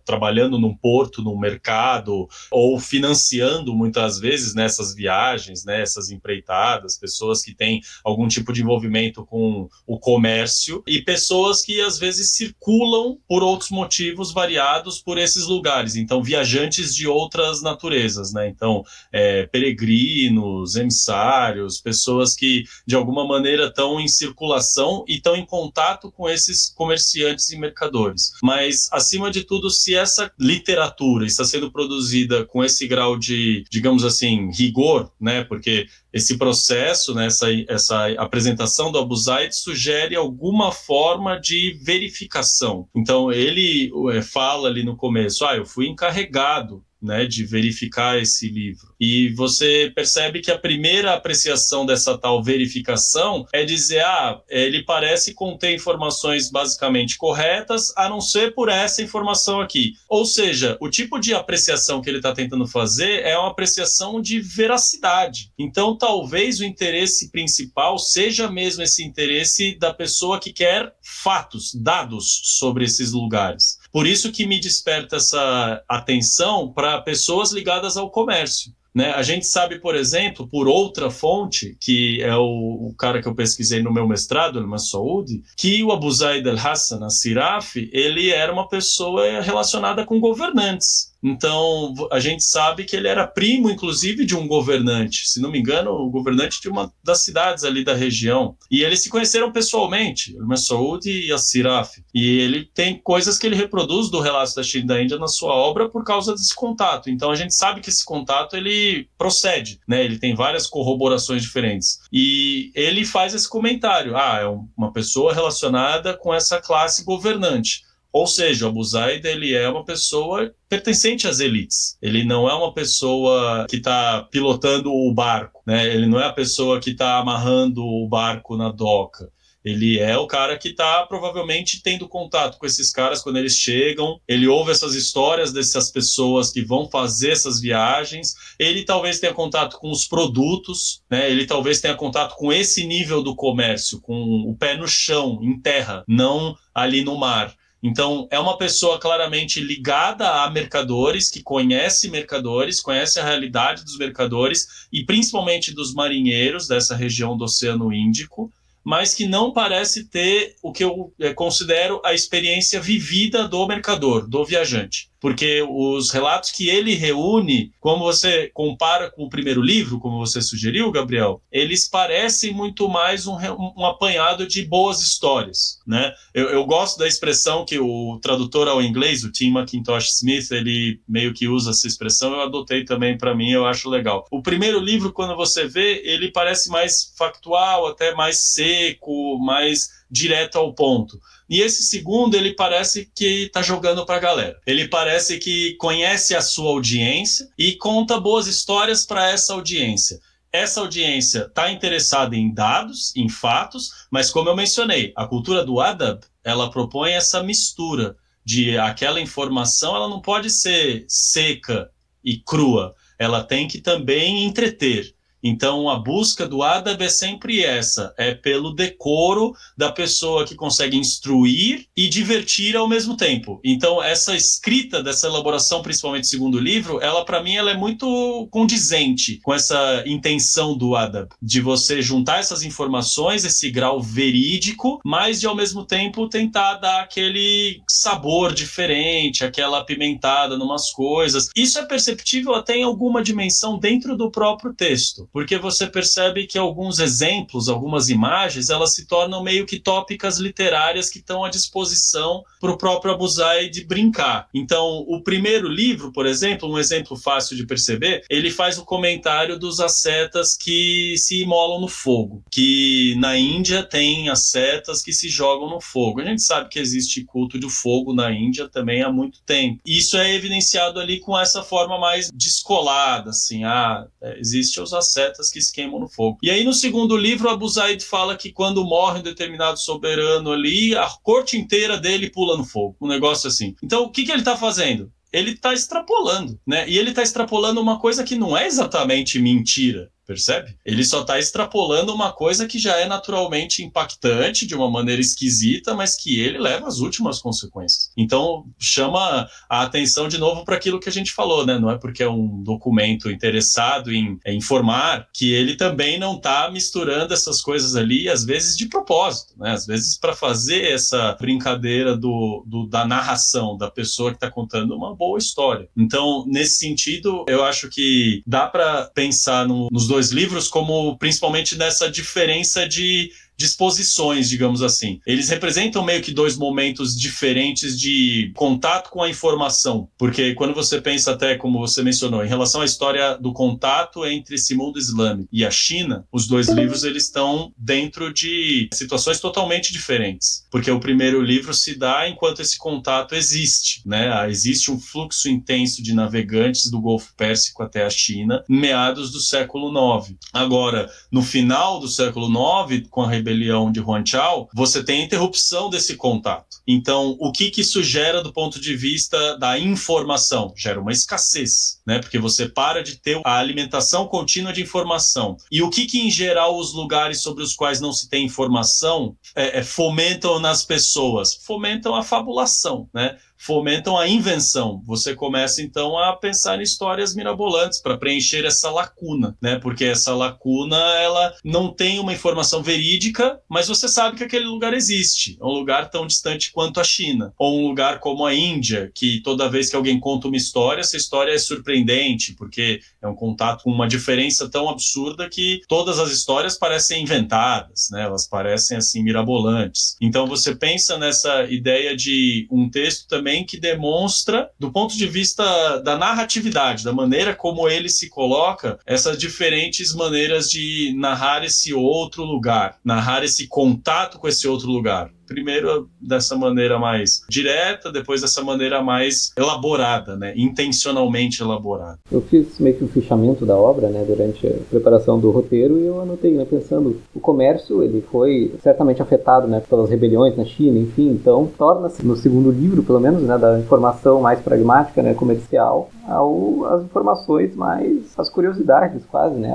trabalhando num porto, num mercado, ou financiando muitas vezes nessas viagens, nessas né, empreitadas, pessoas que têm algum tipo de envolvimento com o comércio e pessoas que às vezes circulam por outros motivos variados por esses lugares. Então, viajantes de outras naturezas, né? Então, é, peregrinos, emissários, pessoas que de alguma maneira estão em circulação e estão em contato com esses comerciantes e mercadores. Mas, acima de tudo, se essa literatura está sendo produzida com esse grau de, digamos assim, rigor, né? Porque esse processo, né, essa, essa apresentação do Abu Zaid sugere alguma forma de verificação. Então, ele é, fala ali no começo, ah, eu fui encarregado né, de verificar esse livro. E você percebe que a primeira apreciação dessa tal verificação é dizer, ah, ele parece conter informações basicamente corretas, a não ser por essa informação aqui. Ou seja, o tipo de apreciação que ele está tentando fazer é uma apreciação de veracidade. Então, talvez o interesse principal seja mesmo esse interesse da pessoa que quer fatos, dados sobre esses lugares. Por isso que me desperta essa atenção para pessoas ligadas ao comércio. Né? A gente sabe, por exemplo, por outra fonte, que é o, o cara que eu pesquisei no meu mestrado, no Massoud, que o Abu Zaid al-Hassan al-Siraf, ele era uma pessoa relacionada com governantes. Então, a gente sabe que ele era primo, inclusive, de um governante, se não me engano, o governante de uma das cidades ali da região. E eles se conheceram pessoalmente, o Massoud e a Siraf. E ele tem coisas que ele reproduz do relato da China e da Índia na sua obra por causa desse contato. Então, a gente sabe que esse contato ele procede, né? Ele tem várias corroborações diferentes. E ele faz esse comentário: ah, é uma pessoa relacionada com essa classe governante. Ou seja, o Abu Zaid ele é uma pessoa pertencente às elites. Ele não é uma pessoa que está pilotando o barco, né? Ele não é a pessoa que está amarrando o barco na doca. Ele é o cara que está provavelmente tendo contato com esses caras quando eles chegam. Ele ouve essas histórias dessas pessoas que vão fazer essas viagens. Ele talvez tenha contato com os produtos, né? Ele talvez tenha contato com esse nível do comércio, com o pé no chão, em terra, não ali no mar. Então, é uma pessoa claramente ligada a mercadores, que conhece mercadores, conhece a realidade dos mercadores e principalmente dos marinheiros dessa região do Oceano Índico, mas que não parece ter o que eu eh, considero a experiência vivida do mercador, do viajante porque os relatos que ele reúne, como você compara com o primeiro livro, como você sugeriu, Gabriel, eles parecem muito mais um, um apanhado de boas histórias, né? Eu, eu, gosto da expressão que o tradutor ao inglês, o Tim McIntosh Smith, ele meio que usa essa expressão, eu adotei também para mim, eu acho legal. O primeiro livro, quando você vê, ele parece mais factual, até mais seco, mais direto ao ponto. E esse segundo, ele parece que está jogando para a galera. Ele parece que conhece a sua audiência e conta boas histórias para essa audiência. essa audiência está interessada em dados, em fatos, mas como eu mencionei, a cultura do adab, ela propõe essa mistura de aquela informação, ela não pode ser seca e crua, ela tem que também entreter. Então, a busca do ADAB é sempre essa: é pelo decoro da pessoa que consegue instruir e divertir ao mesmo tempo. Então, essa escrita dessa elaboração, principalmente segundo livro, ela para mim ela é muito condizente com essa intenção do ADAB, de você juntar essas informações, esse grau verídico, mas de ao mesmo tempo tentar dar aquele sabor diferente, aquela apimentada numas coisas. Isso é perceptível até em alguma dimensão dentro do próprio texto porque você percebe que alguns exemplos, algumas imagens, elas se tornam meio que tópicas literárias que estão à disposição para o próprio Abusai de brincar. Então, o primeiro livro, por exemplo, um exemplo fácil de perceber, ele faz o comentário dos ascetas que se imolam no fogo, que na Índia tem ascetas que se jogam no fogo. A gente sabe que existe culto de fogo na Índia também há muito tempo. Isso é evidenciado ali com essa forma mais descolada, assim, ah, é, existe os ascetas que se queimam no fogo. E aí, no segundo livro, Abu Zaid fala que quando morre um determinado soberano ali, a corte inteira dele pula no fogo. Um negócio assim. Então, o que, que ele está fazendo? Ele está extrapolando, né? E ele está extrapolando uma coisa que não é exatamente mentira. Percebe? Ele só está extrapolando uma coisa que já é naturalmente impactante de uma maneira esquisita, mas que ele leva às últimas consequências. Então, chama a atenção de novo para aquilo que a gente falou, né? Não é porque é um documento interessado em é, informar que ele também não está misturando essas coisas ali, às vezes de propósito, né? Às vezes para fazer essa brincadeira do, do da narração da pessoa que está contando uma boa história. Então, nesse sentido, eu acho que dá para pensar no, nos dois livros como principalmente nessa diferença de disposições, digamos assim. Eles representam meio que dois momentos diferentes de contato com a informação, porque quando você pensa até como você mencionou, em relação à história do contato entre esse mundo islâmico e a China, os dois livros eles estão dentro de situações totalmente diferentes, porque o primeiro livro se dá enquanto esse contato existe, né? Ah, existe um fluxo intenso de navegantes do Golfo Pérsico até a China, meados do século IX. Agora, no final do século IX, com a rebelião de Huanchao, você tem a interrupção desse contato. Então, o que, que isso gera do ponto de vista da informação? Gera uma escassez, né? Porque você para de ter a alimentação contínua de informação. E o que, que em geral, os lugares sobre os quais não se tem informação é, é, fomentam nas pessoas? Fomentam a fabulação, né? Fomentam a invenção. Você começa então a pensar em histórias mirabolantes para preencher essa lacuna, né? Porque essa lacuna ela não tem uma informação verídica, mas você sabe que aquele lugar existe. É um lugar tão distante quanto a China, ou um lugar como a Índia, que toda vez que alguém conta uma história, essa história é surpreendente, porque é um contato com uma diferença tão absurda que todas as histórias parecem inventadas, né? Elas parecem assim mirabolantes. Então você pensa nessa ideia de um texto também também que demonstra, do ponto de vista da narratividade, da maneira como ele se coloca, essas diferentes maneiras de narrar esse outro lugar, narrar esse contato com esse outro lugar primeiro dessa maneira mais direta, depois dessa maneira mais elaborada, né? intencionalmente elaborada. Eu fiz meio que um fichamento da obra, né, durante a preparação do roteiro e eu anotei, né, pensando, o comércio ele foi certamente afetado, né, pelas rebeliões na China, enfim, então torna-se no segundo livro, pelo menos, né, da informação mais pragmática, né, comercial, ao, as informações mais, as curiosidades quase, né,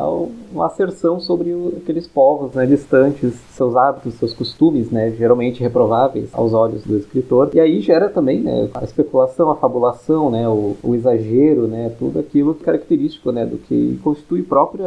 uma asserção sobre o, aqueles povos, né, distantes, seus hábitos, seus costumes, né, geralmente reprováveis aos olhos do escritor. E aí gera também né, a especulação, a fabulação, né, o, o exagero, né, tudo aquilo característico né, do que constitui próprio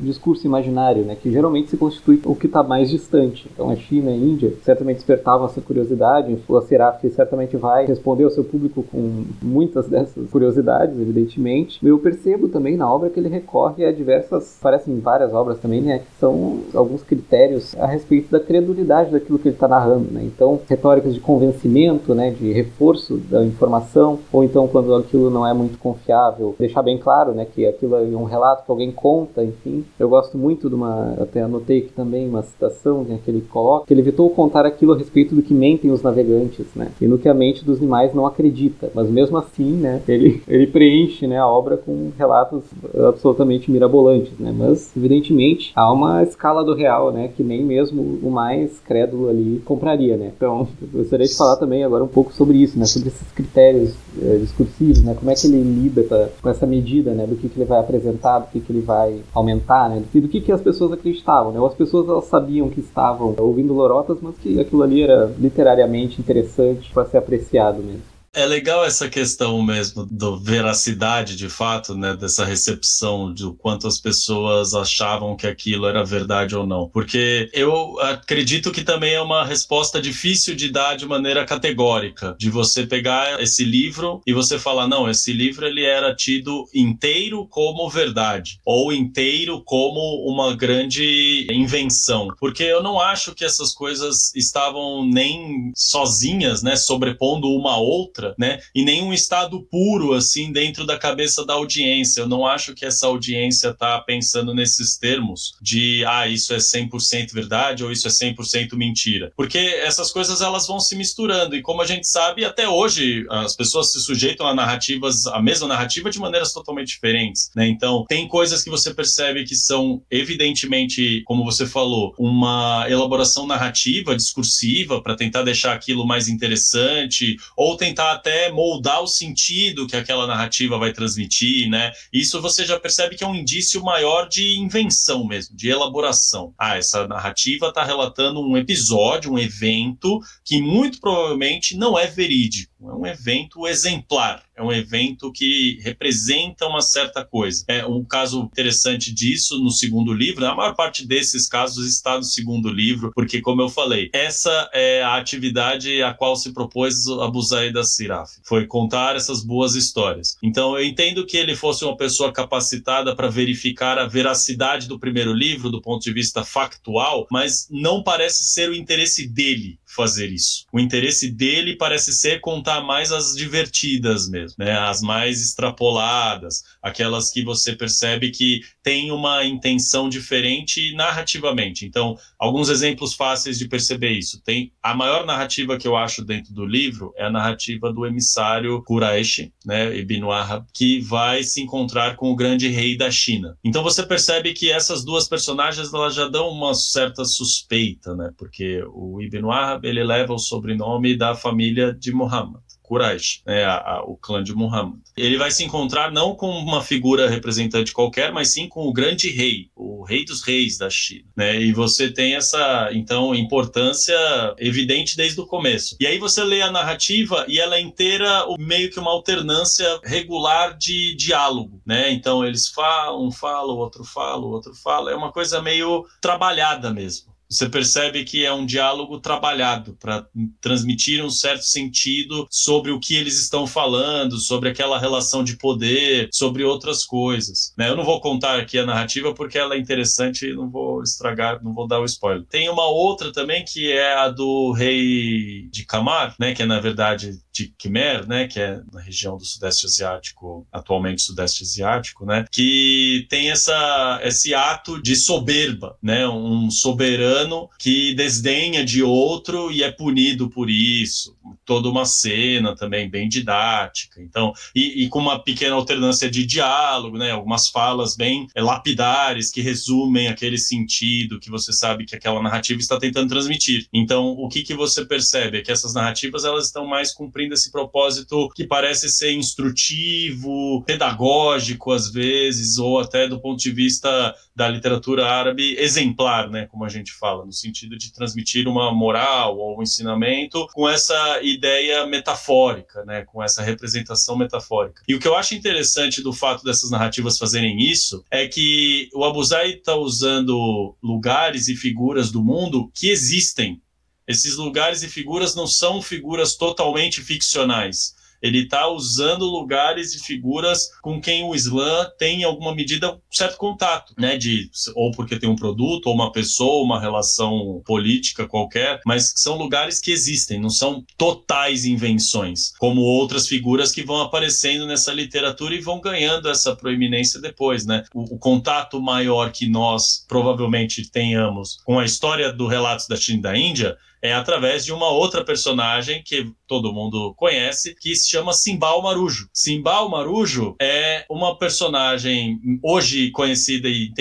discurso imaginário, né, que geralmente se constitui o que está mais distante. Então a China e a Índia certamente despertavam essa curiosidade, o Seraf certamente vai responder ao seu público com muitas dessas curiosidades, evidentemente. Eu percebo também na obra que ele recorre a diversas, parecem várias obras também, né, que são alguns critérios a respeito da credulidade daquilo que ele está narrando. Né? Então, retóricas de convencimento, né, de reforço da informação, ou então quando aquilo não é muito confiável, deixar bem claro né, que aquilo é um relato que alguém conta, enfim. Eu gosto muito de uma, até anotei aqui também uma citação né, que ele coloca, que ele evitou contar aquilo a respeito do que mentem os navegantes, né, e no que a mente dos animais não acredita, mas mesmo assim, né, ele, ele preenche preenche né, a obra com relatos absolutamente mirabolantes, né? Mas, evidentemente, há uma escala do real, né? Que nem mesmo o mais crédulo ali compraria, né? Então, eu gostaria de falar também agora um pouco sobre isso, né? Sobre esses critérios é, discursivos, né? Como é que ele lida com essa medida, né? Do que, que ele vai apresentar, do que, que ele vai aumentar, né? E do que, que as pessoas acreditavam, né? Ou as pessoas elas sabiam que estavam ouvindo lorotas, mas que aquilo ali era literariamente interessante para ser apreciado mesmo. É legal essa questão mesmo do veracidade, de fato, né, dessa recepção de quanto as pessoas achavam que aquilo era verdade ou não. Porque eu acredito que também é uma resposta difícil de dar de maneira categórica, de você pegar esse livro e você falar, não, esse livro ele era tido inteiro como verdade ou inteiro como uma grande invenção. Porque eu não acho que essas coisas estavam nem sozinhas, né, sobrepondo uma a outra outra, né? E nenhum estado puro assim dentro da cabeça da audiência. Eu não acho que essa audiência está pensando nesses termos de ah, isso é 100% verdade ou isso é 100% mentira. Porque essas coisas elas vão se misturando e como a gente sabe, até hoje as pessoas se sujeitam a narrativas, a mesma narrativa de maneiras totalmente diferentes, né? Então, tem coisas que você percebe que são evidentemente, como você falou, uma elaboração narrativa, discursiva para tentar deixar aquilo mais interessante ou tentar até moldar o sentido que aquela narrativa vai transmitir, né? Isso você já percebe que é um indício maior de invenção mesmo, de elaboração. Ah, essa narrativa está relatando um episódio, um evento que muito provavelmente não é verídico, é um evento exemplar é um evento que representa uma certa coisa. É um caso interessante disso no segundo livro, a maior parte desses casos está no segundo livro, porque, como eu falei, essa é a atividade a qual se propôs Abu Zaid Siraf, foi contar essas boas histórias. Então, eu entendo que ele fosse uma pessoa capacitada para verificar a veracidade do primeiro livro do ponto de vista factual, mas não parece ser o interesse dele fazer isso. O interesse dele parece ser contar mais as divertidas mesmo, né? As mais extrapoladas, aquelas que você percebe que tem uma intenção diferente narrativamente. Então, alguns exemplos fáceis de perceber isso. Tem a maior narrativa que eu acho dentro do livro é a narrativa do emissário Quraish, né, Ibn Wahab, que vai se encontrar com o grande rei da China. Então você percebe que essas duas personagens elas já dão uma certa suspeita, né? Porque o Ibn Wahab ele leva o sobrenome da família de Muhammad. Quraysh, né, a, a, o clã de Muhammad. Ele vai se encontrar não com uma figura representante qualquer, mas sim com o grande rei, o rei dos reis da China. Né? E você tem essa, então, importância evidente desde o começo. E aí você lê a narrativa e ela é inteira meio que uma alternância regular de diálogo. Né? Então eles falam, um fala, o outro fala, o outro fala. É uma coisa meio trabalhada mesmo você percebe que é um diálogo trabalhado para transmitir um certo sentido sobre o que eles estão falando, sobre aquela relação de poder, sobre outras coisas. Né? Eu não vou contar aqui a narrativa porque ela é interessante e não vou estragar, não vou dar o spoiler. Tem uma outra também que é a do rei de Kamar, né? que é na verdade de Khmer, né, que é na região do Sudeste Asiático, atualmente Sudeste Asiático, né, que tem essa, esse ato de soberba, né, um soberano que desdenha de outro e é punido por isso. Toda uma cena também bem didática. Então, e, e com uma pequena alternância de diálogo, né? Algumas falas bem é, lapidares que resumem aquele sentido que você sabe que aquela narrativa está tentando transmitir. Então, o que, que você percebe é que essas narrativas elas estão mais cumprindo esse propósito que parece ser instrutivo, pedagógico às vezes, ou até do ponto de vista da literatura árabe exemplar, né? Como a gente fala no sentido de transmitir uma moral ou um ensinamento com essa ideia metafórica, né, com essa representação metafórica. E o que eu acho interessante do fato dessas narrativas fazerem isso é que o Abuzai está usando lugares e figuras do mundo que existem. Esses lugares e figuras não são figuras totalmente ficcionais ele está usando lugares e figuras com quem o Islã tem em alguma medida um certo contato, né? De ou porque tem um produto, ou uma pessoa, uma relação política qualquer, mas são lugares que existem, não são totais invenções, como outras figuras que vão aparecendo nessa literatura e vão ganhando essa proeminência depois, né? O, o contato maior que nós provavelmente tenhamos com a história do Relatos da China e da Índia é através de uma outra personagem que todo mundo conhece, que se chama Simbal Marujo. Simbal Marujo é uma personagem hoje conhecida e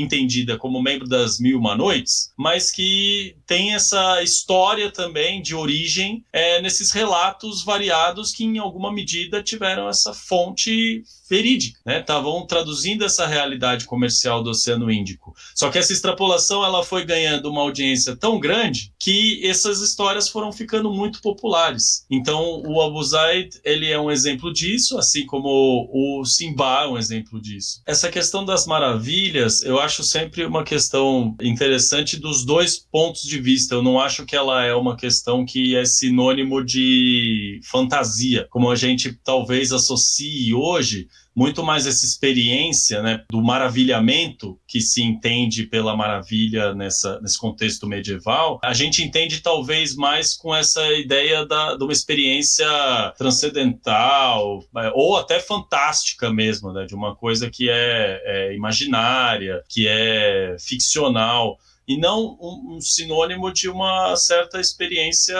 entendida como membro das Mil Uma Noites, mas que tem essa história também de origem é, nesses relatos variados que, em alguma medida, tiveram essa fonte verídica, né? Estavam traduzindo essa realidade comercial do Oceano Índico. Só que essa extrapolação ela foi ganhando uma audiência tão grande que essas histórias foram ficando muito populares. Então, o Abu Zaid, ele é um exemplo disso, assim como o Simba é um exemplo disso. Essa questão das maravilhas, eu acho sempre uma questão interessante dos dois pontos de vista. Eu não acho que ela é uma questão que é sinônimo de fantasia, como a gente talvez associe hoje muito mais essa experiência né, do maravilhamento que se entende pela maravilha nessa, nesse contexto medieval, a gente entende talvez mais com essa ideia da, de uma experiência transcendental é, ou até fantástica mesmo, né, de uma coisa que é, é imaginária, que é ficcional e não um, um, sinônimo de uma certa experiência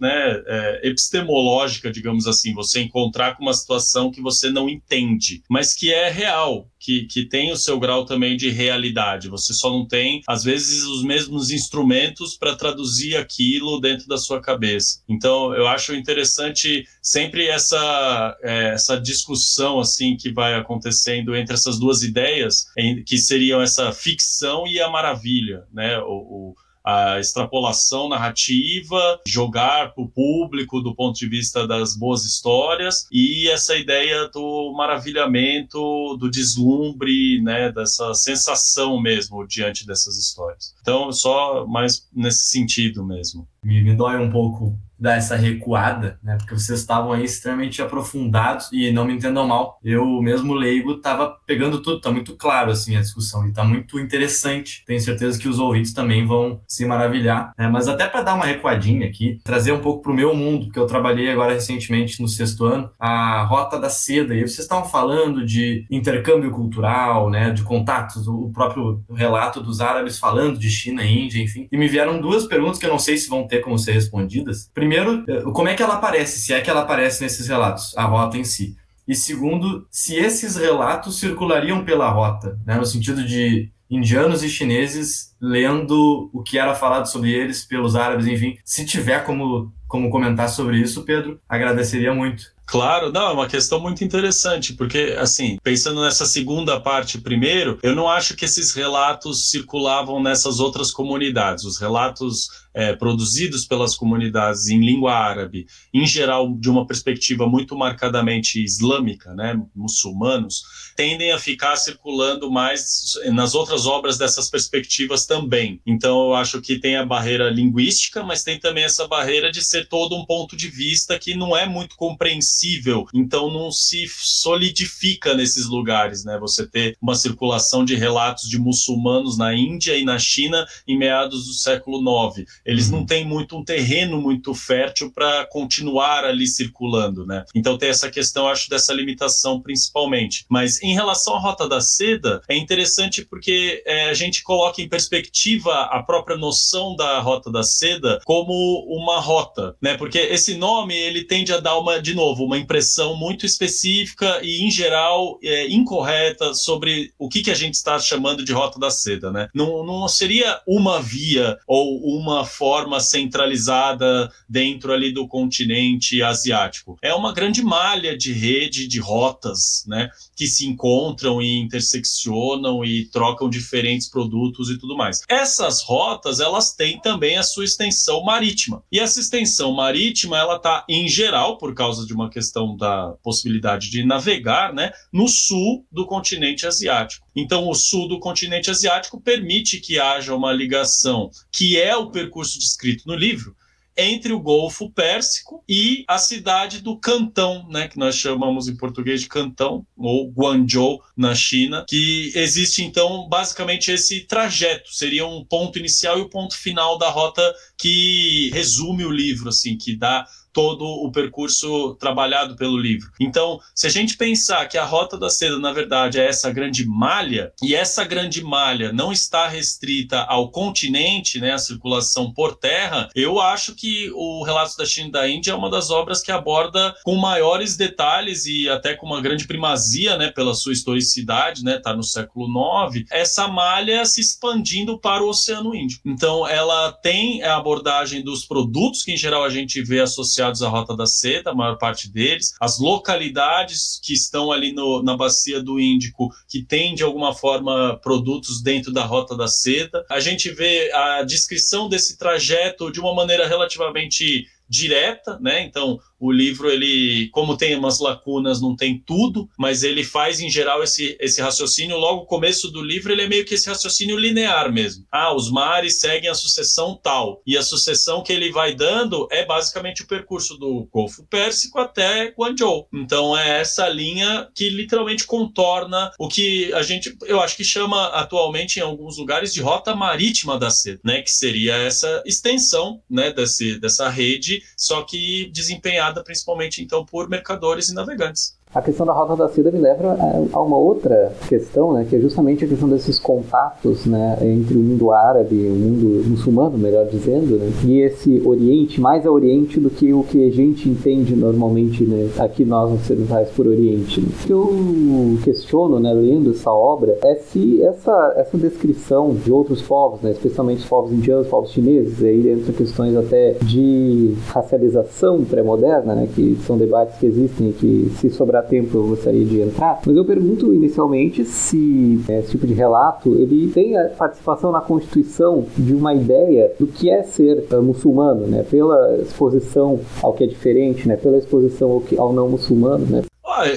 né, é, epistemológica, digamos assim, você encontrar com uma situação que você não entende, mas que é real, que, que tem o seu grau também de realidade. Você só não tem, às vezes, os mesmos instrumentos para traduzir aquilo dentro da sua cabeça. Então, eu acho interessante sempre essa, é, essa discussão assim que vai acontecendo entre essas duas ideias, que seriam essa ficção e a maravilha, né? O, o, a extrapolação narrativa, jogar para o público do ponto de vista das boas histórias e essa ideia do maravilhamento, do deslumbre, né, dessa sensação mesmo diante dessas histórias. Então, só mais nesse sentido mesmo. Me, me dói um pouco dar essa recuada, né? Porque vocês estavam aí extremamente aprofundados e não me entendam mal, eu mesmo leigo estava pegando tudo, tá muito claro assim a discussão e tá muito interessante. Tenho certeza que os ouvintes também vão se maravilhar, né? Mas até para dar uma recuadinha aqui, trazer um pouco para o meu mundo, porque eu trabalhei agora recentemente no sexto ano, a Rota da Seda. E vocês estavam falando de intercâmbio cultural, né? De contatos, o próprio relato dos árabes falando de China, Índia, enfim. E me vieram duas perguntas que eu não sei se vão ter como ser respondidas. Primeiro primeiro, eh, como é que ela aparece, se é que ela aparece nesses relatos, a rota em si. E segundo, se esses relatos circulariam pela rota, né, no sentido de indianos e chineses lendo o que era falado sobre eles pelos árabes, enfim. Se tiver como, como comentar sobre isso, Pedro, agradeceria muito. Claro, não, é uma questão muito interessante, porque, assim, pensando nessa segunda parte primeiro, eu não acho que esses relatos circulavam nessas outras comunidades. Os relatos é, produzidos pelas comunidades em língua árabe, em geral de uma perspectiva muito marcadamente islâmica, né, muçulmanos, tendem a ficar circulando mais nas outras obras dessas perspectivas também. Então eu acho que tem a barreira linguística, mas tem também essa barreira de ser todo um ponto de vista que não é muito compreensível, então não se solidifica nesses lugares, né? Você ter uma circulação de relatos de muçulmanos na Índia e na China em meados do século IX eles uhum. não têm muito um terreno muito fértil para continuar ali circulando, né? Então tem essa questão, acho, dessa limitação principalmente. Mas em relação à Rota da Seda, é interessante porque é, a gente coloca em perspectiva a própria noção da Rota da Seda como uma rota, né? Porque esse nome ele tende a dar uma, de novo, uma impressão muito específica e em geral é, incorreta sobre o que, que a gente está chamando de Rota da Seda, né? Não, não seria uma via ou uma forma centralizada dentro ali do continente asiático. É uma grande malha de rede de rotas, né, que se encontram e interseccionam e trocam diferentes produtos e tudo mais. Essas rotas, elas têm também a sua extensão marítima. E essa extensão marítima, ela tá em geral por causa de uma questão da possibilidade de navegar, né, no sul do continente asiático. Então, o sul do continente asiático permite que haja uma ligação, que é o percurso descrito no livro, entre o Golfo Pérsico e a cidade do Cantão, né, que nós chamamos em português de Cantão, ou Guangzhou, na China, que existe então basicamente esse trajeto, seria um ponto inicial e o ponto final da rota que resume o livro, assim, que dá todo o percurso trabalhado pelo livro. Então, se a gente pensar que a Rota da Seda, na verdade, é essa grande malha, e essa grande malha não está restrita ao continente, né, a circulação por terra, eu acho que o Relatos da China e da Índia é uma das obras que aborda com maiores detalhes e até com uma grande primazia, né, pela sua historicidade, né, tá no século IX, essa malha se expandindo para o Oceano Índico. Então, ela tem a abordagem dos produtos que, em geral, a gente vê associados à Rota da Seda, a maior parte deles, as localidades que estão ali no, na bacia do Índico, que têm, de alguma forma, produtos dentro da Rota da Seda. A gente vê a descrição desse trajeto de uma maneira relativamente direta, né? Então, o livro, ele, como tem umas lacunas, não tem tudo, mas ele faz, em geral, esse, esse raciocínio. Logo no começo do livro, ele é meio que esse raciocínio linear mesmo. Ah, os mares seguem a sucessão tal. E a sucessão que ele vai dando é basicamente o percurso do Golfo Pérsico até Guangzhou. Então, é essa linha que literalmente contorna o que a gente, eu acho que chama atualmente em alguns lugares de rota marítima da seda, né? Que seria essa extensão, né, desse, dessa rede, só que desempenhada principalmente então por mercadores e navegantes. A questão da Rota da Seda me leva a uma outra questão, né, que é justamente a questão desses contatos né, entre o mundo árabe, o mundo muçulmano, melhor dizendo, né, e esse Oriente, mais a Oriente do que o que a gente entende normalmente né, aqui nós ocidentais por Oriente. Né. O que eu questiono, né, lendo essa obra, é se essa, essa descrição de outros povos, né, especialmente os povos indianos, povos chineses, aí entra questões até de racialização pré-moderna, né, que são debates que existem e que se sobrar tempo eu gostaria de entrar, mas eu pergunto inicialmente se é, esse tipo de relato ele tem a participação na constituição de uma ideia do que é ser uh, muçulmano, né? Pela exposição ao que é diferente, né? Pela exposição ao, que, ao não muçulmano, né?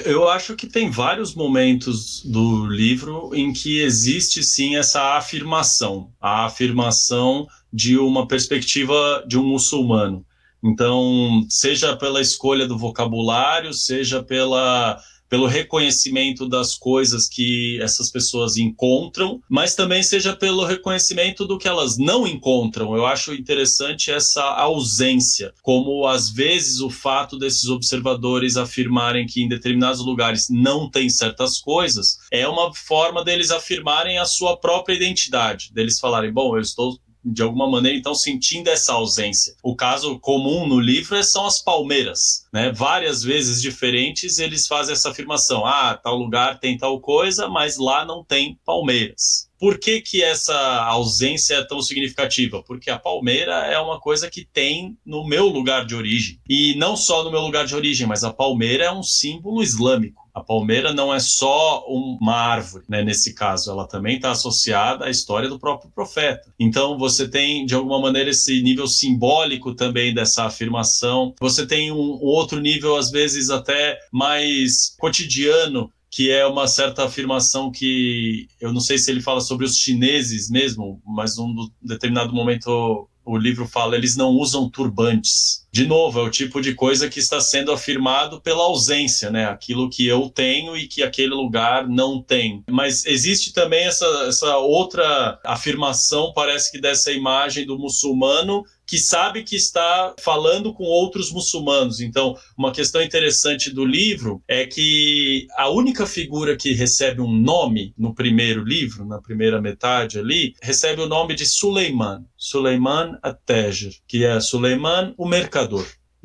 Eu acho que tem vários momentos do livro em que existe sim essa afirmação, a afirmação de uma perspectiva de um muçulmano. Então, seja pela escolha do vocabulário, seja pela pelo reconhecimento das coisas que essas pessoas encontram, mas também seja pelo reconhecimento do que elas não encontram. Eu acho interessante essa ausência, como às vezes o fato desses observadores afirmarem que em determinados lugares não tem certas coisas, é uma forma deles afirmarem a sua própria identidade, deles falarem, bom, eu estou de alguma maneira, então, sentindo essa ausência. O caso comum no livro são as palmeiras. Né? Várias vezes diferentes eles fazem essa afirmação: ah, tal lugar tem tal coisa, mas lá não tem palmeiras. Por que, que essa ausência é tão significativa? Porque a palmeira é uma coisa que tem no meu lugar de origem. E não só no meu lugar de origem, mas a palmeira é um símbolo islâmico. A palmeira não é só uma árvore, né? Nesse caso, ela também está associada à história do próprio profeta. Então, você tem, de alguma maneira, esse nível simbólico também dessa afirmação. Você tem um outro nível, às vezes, até mais cotidiano, que é uma certa afirmação que eu não sei se ele fala sobre os chineses mesmo, mas um determinado momento o livro fala, eles não usam turbantes. De novo, é o tipo de coisa que está sendo afirmado pela ausência, né? Aquilo que eu tenho e que aquele lugar não tem. Mas existe também essa, essa outra afirmação, parece que dessa imagem do muçulmano que sabe que está falando com outros muçulmanos. Então, uma questão interessante do livro é que a única figura que recebe um nome no primeiro livro, na primeira metade ali, recebe o nome de Suleiman, Suleiman At-Tajer, que é Suleiman o mercador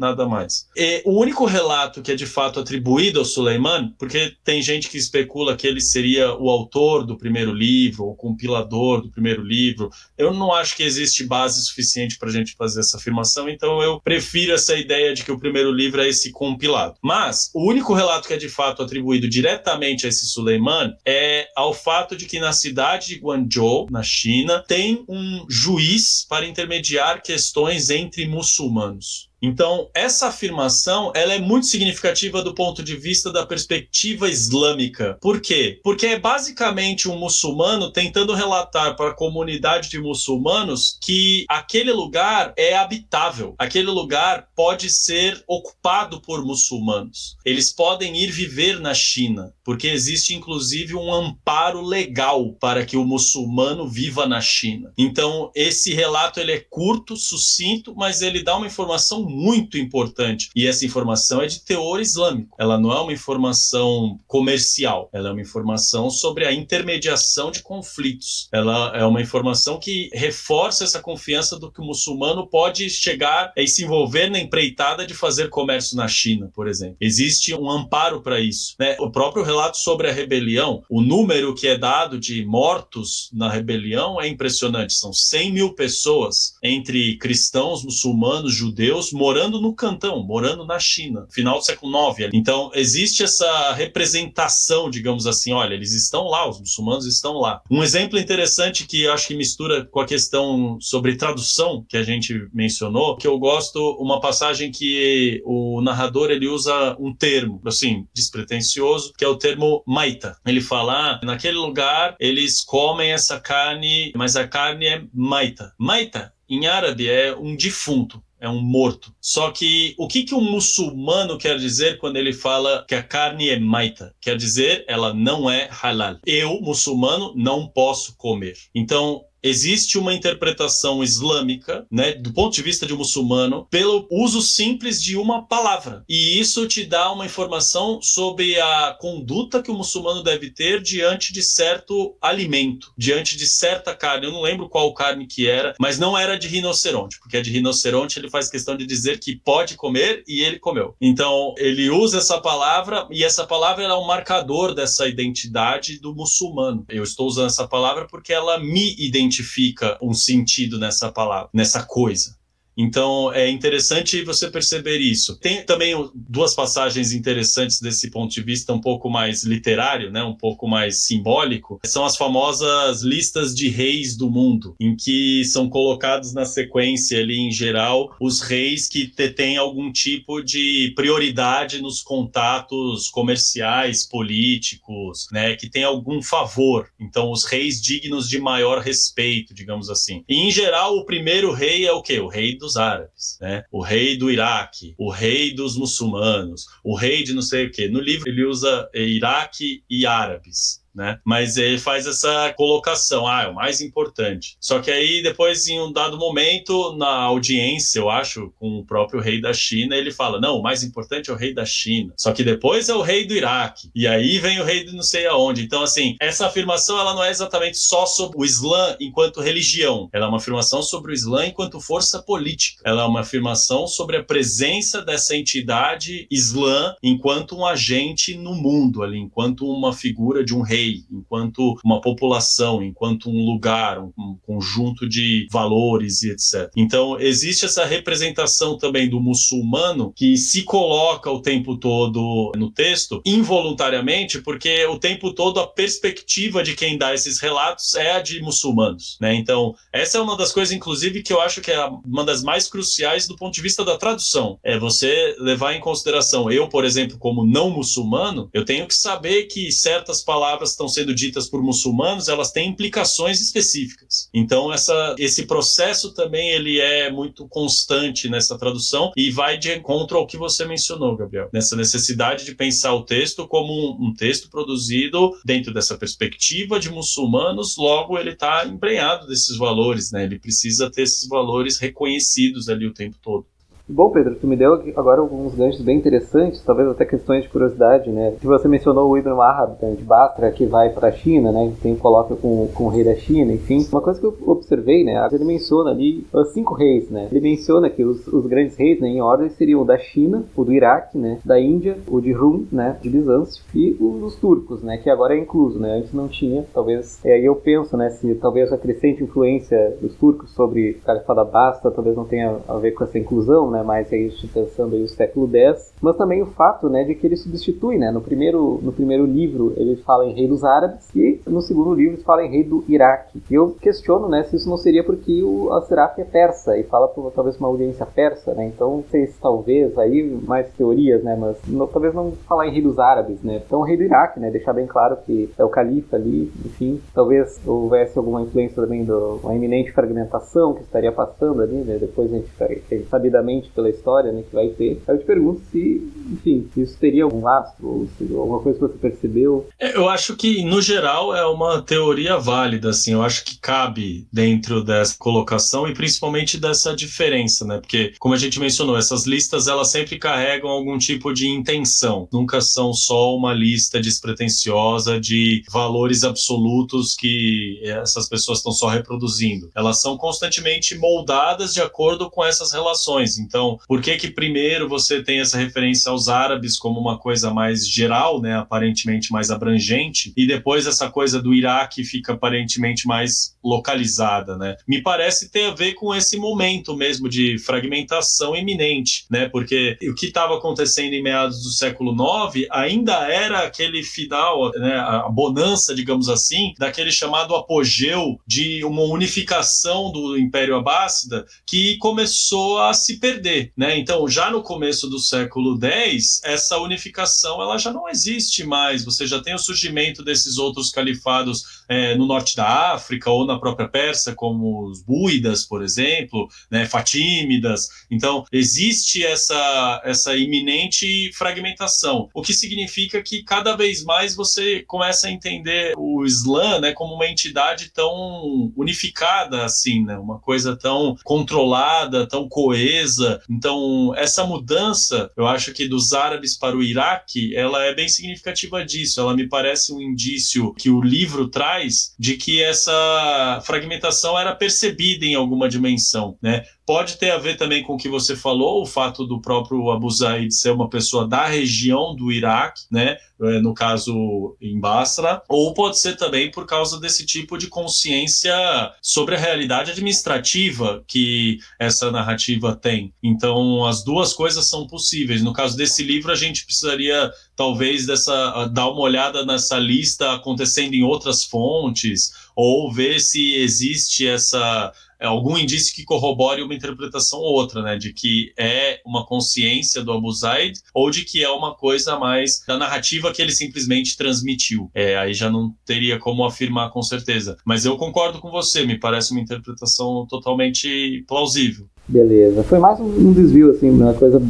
nada mais. E o único relato que é de fato atribuído ao Suleiman, porque tem gente que especula que ele seria o autor do primeiro livro, o compilador do primeiro livro. Eu não acho que existe base suficiente para a gente fazer essa afirmação, então eu prefiro essa ideia de que o primeiro livro é esse compilado. Mas o único relato que é de fato atribuído diretamente a esse Suleiman é ao fato de que na cidade de Guangzhou, na China, tem um juiz para intermediar questões entre muçulmanos. Então, essa afirmação ela é muito significativa do ponto de vista da perspectiva islâmica. Por quê? Porque é basicamente um muçulmano tentando relatar para a comunidade de muçulmanos que aquele lugar é habitável, aquele lugar pode ser ocupado por muçulmanos. Eles podem ir viver na China, porque existe inclusive um amparo legal para que o muçulmano viva na China. Então, esse relato ele é curto, sucinto, mas ele dá uma informação muito importante. E essa informação é de teor islâmico. Ela não é uma informação comercial, ela é uma informação sobre a intermediação de conflitos. Ela é uma informação que reforça essa confiança do que o muçulmano pode chegar e se envolver na empreitada de fazer comércio na China, por exemplo. Existe um amparo para isso. Né? O próprio relato sobre a rebelião, o número que é dado de mortos na rebelião é impressionante. São 100 mil pessoas entre cristãos, muçulmanos, judeus, morando no cantão, morando na China, final do século IX. Então, existe essa representação, digamos assim, olha, eles estão lá, os muçulmanos estão lá. Um exemplo interessante que acho que mistura com a questão sobre tradução que a gente mencionou, que eu gosto uma passagem que o narrador ele usa um termo, assim, despretensioso, que é o termo maita. Ele fala, ah, naquele lugar eles comem essa carne, mas a carne é maita. Maita em árabe é um defunto é um morto. Só que o que, que um muçulmano quer dizer quando ele fala que a carne é maita? Quer dizer, ela não é halal. Eu, muçulmano, não posso comer. Então, existe uma interpretação islâmica, né, do ponto de vista de um muçulmano, pelo uso simples de uma palavra. E isso te dá uma informação sobre a conduta que o muçulmano deve ter diante de certo alimento, diante de certa carne. Eu não lembro qual carne que era, mas não era de rinoceronte, porque a de rinoceronte ele faz questão de dizer que pode comer e ele comeu. Então, ele usa essa palavra e essa palavra é um marcador dessa identidade do muçulmano. Eu estou usando essa palavra porque ela me identifica identifica um sentido nessa palavra, nessa coisa. Então é interessante você perceber isso. Tem também duas passagens interessantes desse ponto de vista, um pouco mais literário, né, um pouco mais simbólico. São as famosas listas de reis do mundo, em que são colocados na sequência ali em geral os reis que têm algum tipo de prioridade nos contatos comerciais, políticos, né, que tem algum favor. Então os reis dignos de maior respeito, digamos assim. E em geral o primeiro rei é o quê? O rei dos árabes, né? O rei do Iraque, o rei dos muçulmanos, o rei de não sei o quê. No livro ele usa Iraque e árabes né? Mas ele faz essa colocação, ah, é o mais importante. Só que aí depois, em um dado momento, na audiência, eu acho, com o próprio rei da China, ele fala, não, o mais importante é o rei da China. Só que depois é o rei do Iraque. E aí vem o rei do não sei aonde. Então, assim, essa afirmação, ela não é exatamente só sobre o Islã enquanto religião. Ela é uma afirmação sobre o Islã enquanto força política. Ela é uma afirmação sobre a presença dessa entidade Islã enquanto um agente no mundo ali, enquanto uma figura de um rei rei, enquanto uma população, enquanto um lugar, um, um conjunto de valores e etc. Então, existe essa representação também do muçulmano que se coloca o tempo todo no texto, involuntariamente, porque o tempo todo a perspectiva de quem dá esses relatos é a de muçulmanos, né? Então, essa é uma das coisas, inclusive, que eu acho que é uma das mais cruciais do ponto de vista da tradução. É você levar em consideração, eu, por exemplo, como não muçulmano, eu tenho que saber que certas palavras estão sendo ditas por muçulmanos, elas têm implicações específicas. Então essa, esse processo também ele é muito constante nessa tradução e vai de encontro ao que você mencionou, Gabriel, nessa necessidade de pensar o texto como um, um texto produzido dentro dessa perspectiva de muçulmanos, logo ele está embrenhado desses valores, né? Ele precisa ter esses valores reconhecidos ali o tempo todo. Bom, Pedro, tu me deu agora alguns ganchos bem interessantes, talvez até questões de curiosidade, né? Que você mencionou o Ibn Wahab né, de Basra, que vai para a China, né? Tem coloca com, com o rei da China, enfim. Uma coisa que eu observei, né? Ele menciona ali os cinco reis, né? Ele menciona que os, os grandes reis, né, em ordem, seriam o da China, o do Iraque, né? Da Índia, o de Rum, né? De Bizâncio, e o dos turcos, né? Que agora é incluso, né? Antes não tinha, talvez. É, aí eu penso, né? Se talvez a crescente influência dos turcos sobre o Califado Basta talvez não tenha a ver com essa inclusão, né? Mais aí pensando aí o século X, mas também o fato, né, de que ele substitui, né, no primeiro no primeiro livro ele fala em rei dos árabes e no segundo livro ele fala em rei do Iraque. E eu questiono, né, se isso não seria porque o Asiraf é persa e fala por talvez uma audiência persa, né? Então, se talvez aí mais teorias, né, mas não, talvez não falar em rei dos árabes, né? Então, rei do Iraque, né, deixar bem claro que é o califa ali, enfim, talvez houvesse alguma influência também uma iminente fragmentação que estaria passando ali, né? Depois a gente, a gente sabidamente pela história, né, que vai ter. Eu te pergunto se, enfim, se isso teria algum lastro, ou se alguma coisa que você percebeu. É, eu acho que, no geral, é uma teoria válida, assim, eu acho que cabe dentro dessa colocação e principalmente dessa diferença, né, porque, como a gente mencionou, essas listas, elas sempre carregam algum tipo de intenção, nunca são só uma lista despretensiosa de valores absolutos que essas pessoas estão só reproduzindo. Elas são constantemente moldadas de acordo com essas relações. Então, por que que primeiro você tem essa referência aos árabes como uma coisa mais geral, né, aparentemente mais abrangente, e depois essa coisa do Iraque fica aparentemente mais localizada, né? Me parece ter a ver com esse momento mesmo de fragmentação iminente, né? Porque o que estava acontecendo em meados do século IX ainda era aquele final, né, a bonança, digamos assim, daquele chamado apogeu de uma unificação do Império Abássida que começou a se perder, né? Então, já no começo do século X, essa unificação ela já não existe mais. Você já tem o surgimento desses outros califados é, no norte da África ou na própria Pérsia, como os Búidas, por exemplo, né, Fatímidas. Então, existe essa, essa iminente fragmentação, o que significa que cada vez mais você começa a entender o Islã né, como uma entidade tão unificada assim, né, uma coisa tão controlada, tão coesa. Então, essa mudança, eu acho que dos árabes para o Iraque, ela é bem significativa disso. Ela me parece um indício que o livro traz de que essa fragmentação era percebida em alguma dimensão, né? Pode ter a ver também com o que você falou, o fato do próprio Abu Zaid ser uma pessoa da região do Iraque, né? É, no caso em Basra, ou pode ser também por causa desse tipo de consciência sobre a realidade administrativa que essa narrativa tem. Então, as duas coisas são possíveis. No caso desse livro, a gente precisaria talvez dessa dar uma olhada nessa lista acontecendo em outras fontes ou ver se existe essa algum indício que corrobore uma interpretação ou outra, né? De que é uma consciência do Abu Zaid ou de que é uma coisa mais da narrativa que ele simplesmente transmitiu. É, aí já não teria como afirmar com certeza. Mas eu concordo com você, me parece uma interpretação totalmente plausível. Beleza. Foi mais um, desvio, assim, uma coisa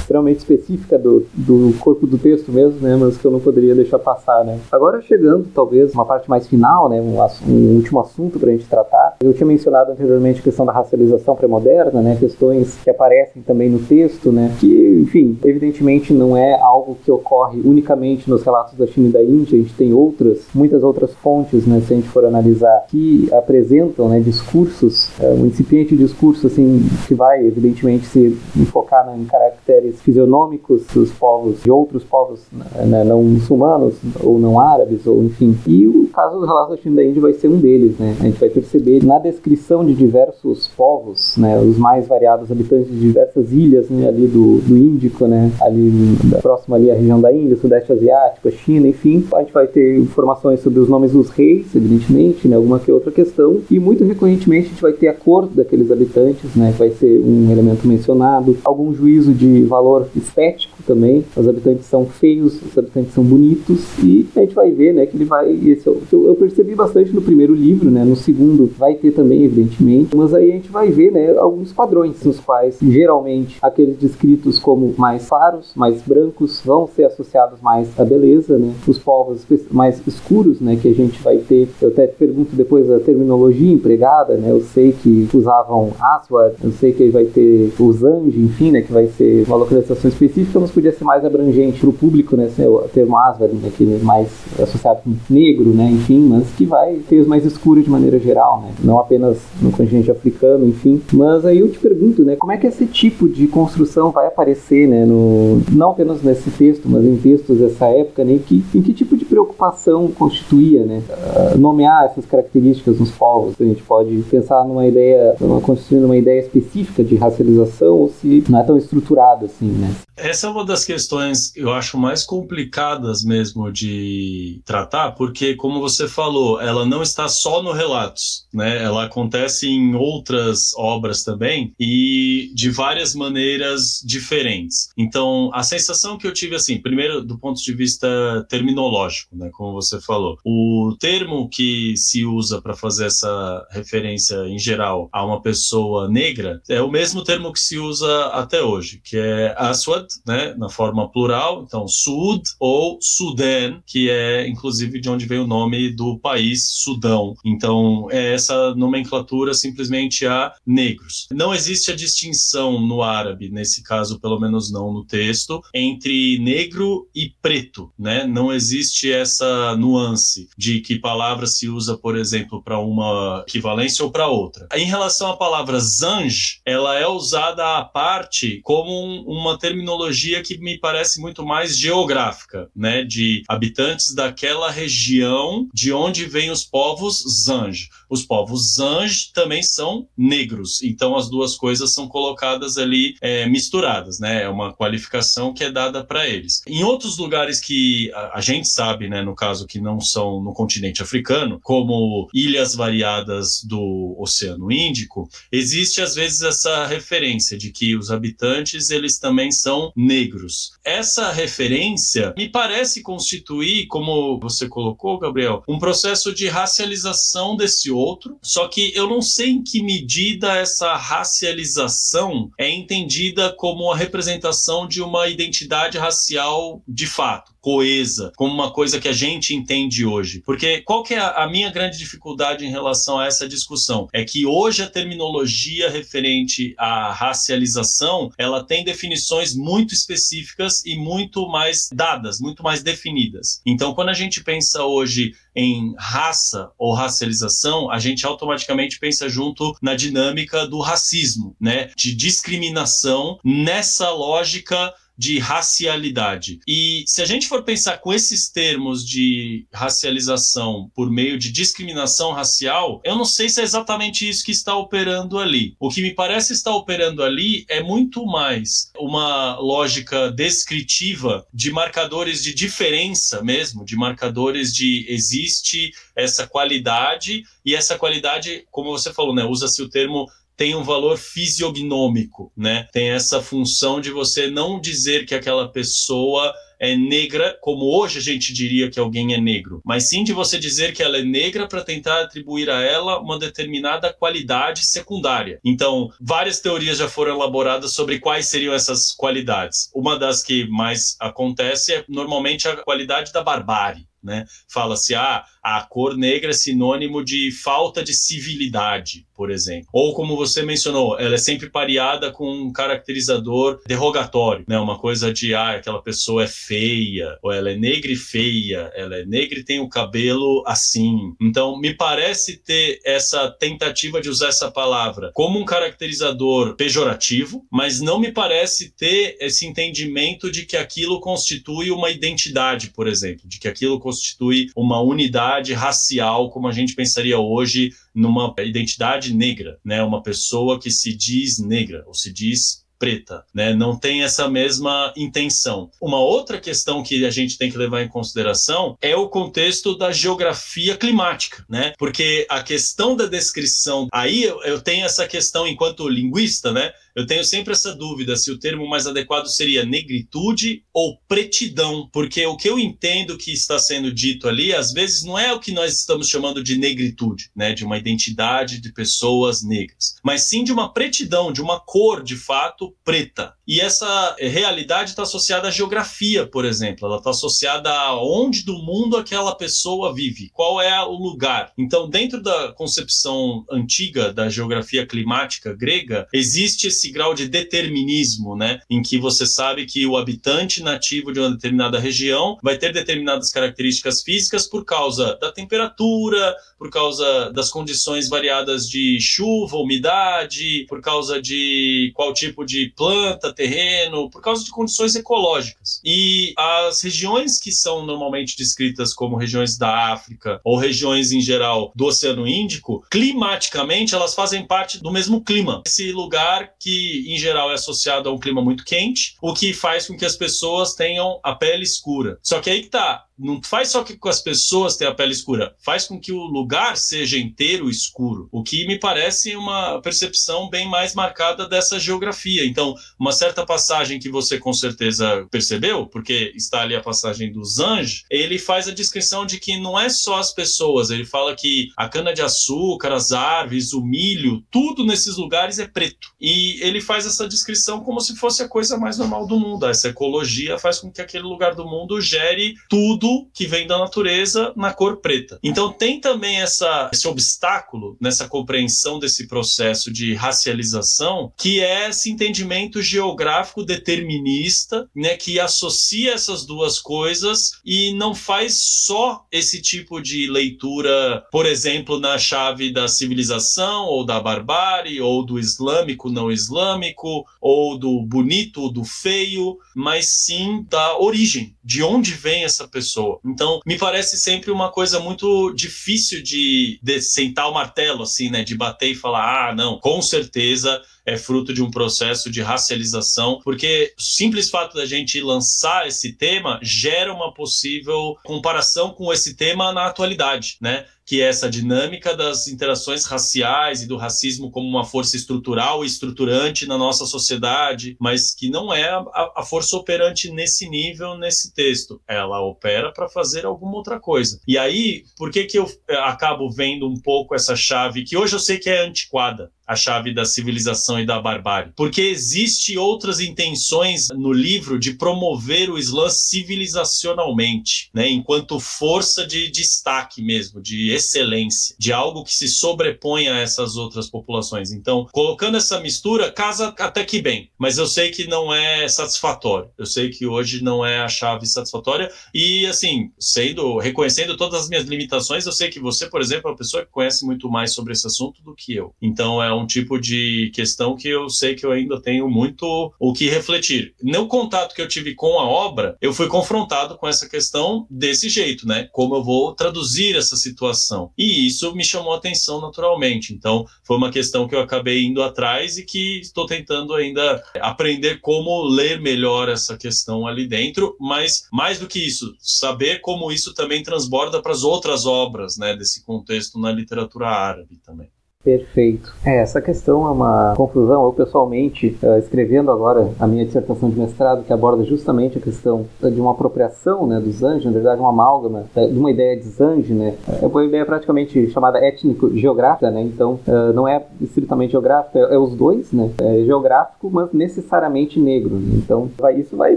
extremamente específica do, do corpo do texto mesmo, né? Mas que eu não poderia deixar passar, né? Agora chegando, talvez, uma parte mais final, né? Um, um último assunto para a gente tratar. Eu tinha mencionado anteriormente a questão da racialização pré-moderna, né? Questões que aparecem também no texto, né? Que, enfim, evidentemente não é algo que ocorre unicamente nos relatos da China e da Índia. A gente tem outras, muitas outras fontes, né? Se a gente for analisar, que apresentam, né? Discursos, é, um incipiente discurso, assim, vai, evidentemente, se enfocar em caracteres fisionômicos dos povos, de outros povos né, não muçulmanos, ou não árabes, ou enfim. E o caso do relato China da Índia vai ser um deles, né? A gente vai perceber na descrição de diversos povos, né, os mais variados habitantes de diversas ilhas né, ali do, do Índico, né, ali próximo ali à região da Índia, Sudeste Asiático, a China, enfim. A gente vai ter informações sobre os nomes dos reis, evidentemente, né, alguma que outra questão, e muito recorrentemente a gente vai ter a cor daqueles habitantes, né, vai ser um elemento mencionado, algum juízo de valor estético também, os habitantes são feios, os habitantes são bonitos, e a gente vai ver, né, que ele vai, esse é eu, eu percebi bastante no primeiro livro, né, no segundo vai ter também, evidentemente, mas aí a gente vai ver, né, alguns padrões nos quais, geralmente, aqueles descritos como mais claros, mais brancos, vão ser associados mais à beleza, né, os povos mais escuros, né, que a gente vai ter, eu até pergunto depois a terminologia empregada, né, eu sei que usavam aswad, eu sei que vai ter os anjos, enfim, né, que vai ser uma localização específica, mas podia ser mais abrangente para o público, né, o termo aswad, né, que é mais associado com negro, né, enfim, mas que vai ter os mais escuros de maneira geral, né, não apenas no continente africano, enfim, mas aí eu te pergunto, né, como é que esse tipo de construção vai aparecer, né, no, não apenas nesse texto, mas em textos dessa época, né, que, em que tipo de preocupação constituía, né, uh, nomear essas características nos povos, a gente pode pensar numa ideia, construindo uma ideia específica de racialização ou se não é tão estruturado assim, né. Essa é uma das questões eu acho mais complicadas mesmo de tratar, porque como você falou, ela não está só no relatos, né? Ela acontece em outras obras também e de várias maneiras diferentes. Então, a sensação que eu tive assim, primeiro do ponto de vista terminológico, né, como você falou, o termo que se usa para fazer essa referência em geral a uma pessoa negra é o mesmo termo que se usa até hoje, que é Aswad, né, na forma plural, então Sud ou Sudan, que é inclusive de onde vem o nome do país, Sudão. Então, é essa nomenclatura simplesmente a negros. Não existe a distinção no árabe, nesse caso, pelo menos não no texto, entre negro e preto, né? Não existe essa nuance de que palavra se usa, por exemplo, para uma equivalência ou para outra. Em relação à palavra zanj, ela é usada à parte como um, uma terminologia que me parece muito mais geográfica, né? De habitantes daquela região de onde vêm os povos zanj. Os povos zanj também são negros, então as duas coisas são colocadas ali é, misturadas, né? É uma qualificação que é dada para eles. Em outros lugares que a, a, gente sabe, né, no caso que não são no continente africano, como ilhas variadas do Oceano Índico, existe às vezes essa referência de que os habitantes eles também são negros. Essa referência me parece constituir, como você colocou, Gabriel, um processo de racialização desse outro, só que eu não sei em que medida essa racialização é entendida como a representação de uma identidade racial de fato coesa, como uma coisa que a gente entende hoje. Porque qual que é a, minha grande dificuldade em relação a essa discussão? É que hoje a terminologia referente à racialização, ela tem definições muito específicas e muito mais dadas, muito mais definidas. Então, quando a gente pensa hoje em raça ou racialização, a gente automaticamente pensa junto na dinâmica do racismo, né? De discriminação nessa lógica de racialidade. E se a gente for pensar com esses termos de racialização por meio de discriminação racial, eu não sei se é exatamente isso que está operando ali. O que me parece estar operando ali é muito mais uma lógica descritiva de marcadores de diferença mesmo, de marcadores de existe essa qualidade e essa qualidade, como você falou, né, usa-se o termo tem um valor fisiognômico, né? Tem essa função de você não dizer que aquela pessoa é negra, como hoje a gente diria que alguém é negro, mas sim de você dizer que ela é negra para tentar atribuir a ela uma determinada qualidade secundária. Então, várias teorias já foram elaboradas sobre quais seriam essas qualidades. Uma das que mais acontece é normalmente a qualidade da barbárie. Né? Fala-se, ah, a cor negra é sinônimo de falta de civilidade, por exemplo. Ou como você mencionou, ela é sempre pareada com um caracterizador derrogatório, né? Uma coisa de, ah, aquela pessoa é feia, ou ela é negra e feia, ela é negra e tem o cabelo assim. Então, me parece ter essa tentativa de usar essa palavra como um caracterizador pejorativo, mas não me parece ter esse entendimento de que aquilo constitui uma identidade, por exemplo, de que aquilo constitui uma unidade racial, como a gente pensaria hoje numa identidade negra, né? Uma pessoa que se diz negra ou se diz preta, né? Não tem essa mesma intenção. Uma outra questão que a gente tem que levar em consideração é o contexto da geografia climática, né? Porque a questão da descrição, aí eu tenho essa questão enquanto linguista, né? Eu tenho sempre essa dúvida se o termo mais adequado seria negritude ou pretidão, porque o que eu entendo que está sendo dito ali, às vezes não é o que nós estamos chamando de negritude, né, de uma identidade de pessoas negras, mas sim de uma pretidão, de uma cor de fato preta. E essa realidade está associada à geografia, por exemplo, ela está associada a onde do mundo aquela pessoa vive, qual é o lugar. Então, dentro da concepção antiga da geografia climática grega, existe esse grau de determinismo, né, em que você sabe que o habitante nativo de uma determinada região vai ter determinadas características físicas por causa da temperatura, por causa das condições variadas de chuva, umidade, por causa de qual tipo de planta, terreno, por causa de condições ecológicas. E as regiões que são normalmente descritas como regiões da África ou regiões em geral do Oceano Índico, climaticamente elas fazem parte do mesmo clima. Esse lugar que em geral é associado a um clima muito quente, o que faz com que as pessoas tenham a pele escura. Só que aí que tá, não faz só que as pessoas tenham a pele escura, faz com que o lugar seja inteiro escuro, o que me parece uma percepção bem mais marcada dessa geografia. Então, uma certa passagem que você com certeza percebeu, porque está ali a passagem dos anjos, ele faz a descrição de que não é só as pessoas, ele fala que a cana-de-açúcar, as árvores, o milho, tudo nesses lugares é preto. E ele faz essa descrição como se fosse a coisa mais normal do mundo. Essa ecologia faz com que aquele lugar do mundo gere tudo que vem da natureza na cor preta. Então tem também essa, esse obstáculo nessa compreensão desse processo de racialização, que é esse entendimento geográfico determinista, né, que associa essas duas coisas e não faz só esse tipo de leitura, por exemplo, na chave da civilização ou da barbárie ou do islâmico não islâmico ou do bonito do feio, mas sim da origem, de onde vem essa pessoa. Então, me parece sempre uma coisa muito difícil de, de sentar o martelo assim, né, de bater e falar: "Ah, não, com certeza é fruto de um processo de racialização, porque o simples fato da gente lançar esse tema gera uma possível comparação com esse tema na atualidade, né? que é essa dinâmica das interações raciais e do racismo como uma força estrutural e estruturante na nossa sociedade, mas que não é a, a força operante nesse nível, nesse texto. Ela opera para fazer alguma outra coisa. E aí, por que, que eu eh, acabo vendo um pouco essa chave, que hoje eu sei que é antiquada, a chave da civilização e da barbárie. Porque existe outras intenções no livro de promover o Islã civilizacionalmente, né, enquanto força de destaque mesmo, de excelência, de algo que se sobrepõe a essas outras populações. Então, colocando essa mistura, casa até que bem, mas eu sei que não é satisfatório. Eu sei que hoje não é a chave satisfatória e assim, sendo reconhecendo todas as minhas limitações, eu sei que você, por exemplo, é uma pessoa que conhece muito mais sobre esse assunto do que eu. Então, é um um tipo de questão que eu sei que eu ainda tenho muito o que refletir. No contato que eu tive com a obra, eu fui confrontado com essa questão desse jeito, né? Como eu vou traduzir essa situação. E isso me chamou a atenção naturalmente. Então, foi uma questão que eu acabei indo atrás e que estou tentando ainda aprender como ler melhor essa questão ali dentro, mas mais do que isso, saber como isso também transborda para as outras obras, né, desse contexto na literatura árabe também. Perfeito. É, essa questão é uma confusão. Eu, pessoalmente, uh, escrevendo agora a minha dissertação de mestrado, que aborda justamente a questão de uma apropriação né, dos anjos, na verdade, uma amálgama uh, de uma ideia de zange, né? É uma ideia praticamente chamada étnico-geográfica, né? Então, não é estritamente geográfica, é, é, os dois, né? É geográfico, mas necessariamente negro. Então, isso vai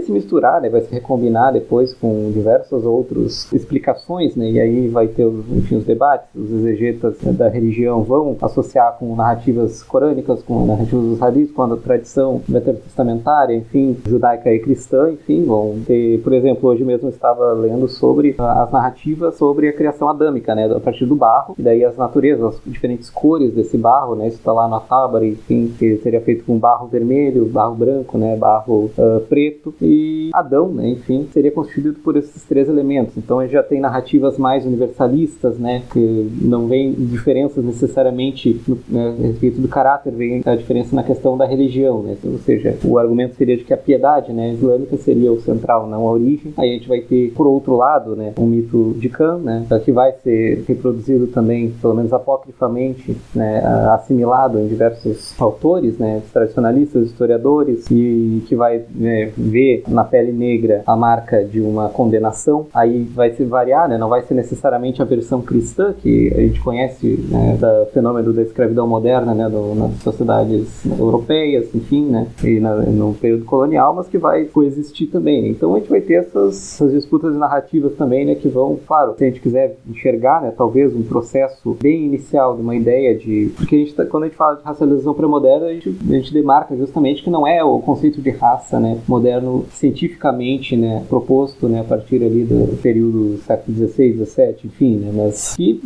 se misturar, né? Vai se recombinar depois com diversas outras explicações, né? E aí vai ter, enfim, os debates, os exegetas da religião vão associar com narrativas corânicas, com narrativas dos hadiths, com a tradição veterotestamentária, enfim, judaica e cristã, enfim, vão ter, por exemplo, hoje mesmo estava lendo sobre as narrativas sobre a criação adâmica, né, a partir do barro, e daí as naturezas, as diferentes cores desse barro, né, isso está lá no Atábara, enfim, que seria feito com barro vermelho, barro branco, né, barro uh, preto, e Adão, né, enfim, seria constituído por esses três elementos. Então gente já tem narrativas mais universalistas, né, que não vem diferenças necessariamente no, né, a respeito do caráter, vem a diferença na questão da religião, né? Então, ou seja, o argumento seria de que a piedade, né, islâmica seria o central, não a origem. Aí a gente vai ter, por outro lado, né, o mito de Can, né, que vai ser reproduzido também, pelo menos apocrifamente, né, assimilado em diversos autores, né, tradicionalistas, historiadores, e que vai né, ver na pele negra a marca de uma condenação. Aí vai se variar, né, não vai ser necessariamente a versão cristã que a gente conhece né, da fenômeno da escravidão moderna, né, do, nas sociedades europeias, enfim, né, e na, no período colonial, mas que vai coexistir também. Né? Então a gente vai ter essas, essas, disputas narrativas também, né, que vão, claro, se a gente quiser enxergar, né, talvez um processo bem inicial de uma ideia de, porque a gente tá, quando a gente fala de racialização pré-moderna, a gente, a gente demarca justamente que não é o conceito de raça, né, moderno cientificamente, né, proposto, né, a partir ali do período século XVI, XVII, enfim, né, mas que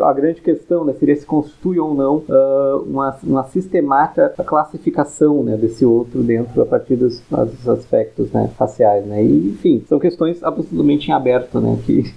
a, grande questão, né, seria se constitui ou não uh, uma, uma sistemática classificação né, desse outro dentro a partir dos, dos aspectos né, faciais. Né? E, enfim, são questões absolutamente em aberto, né, que,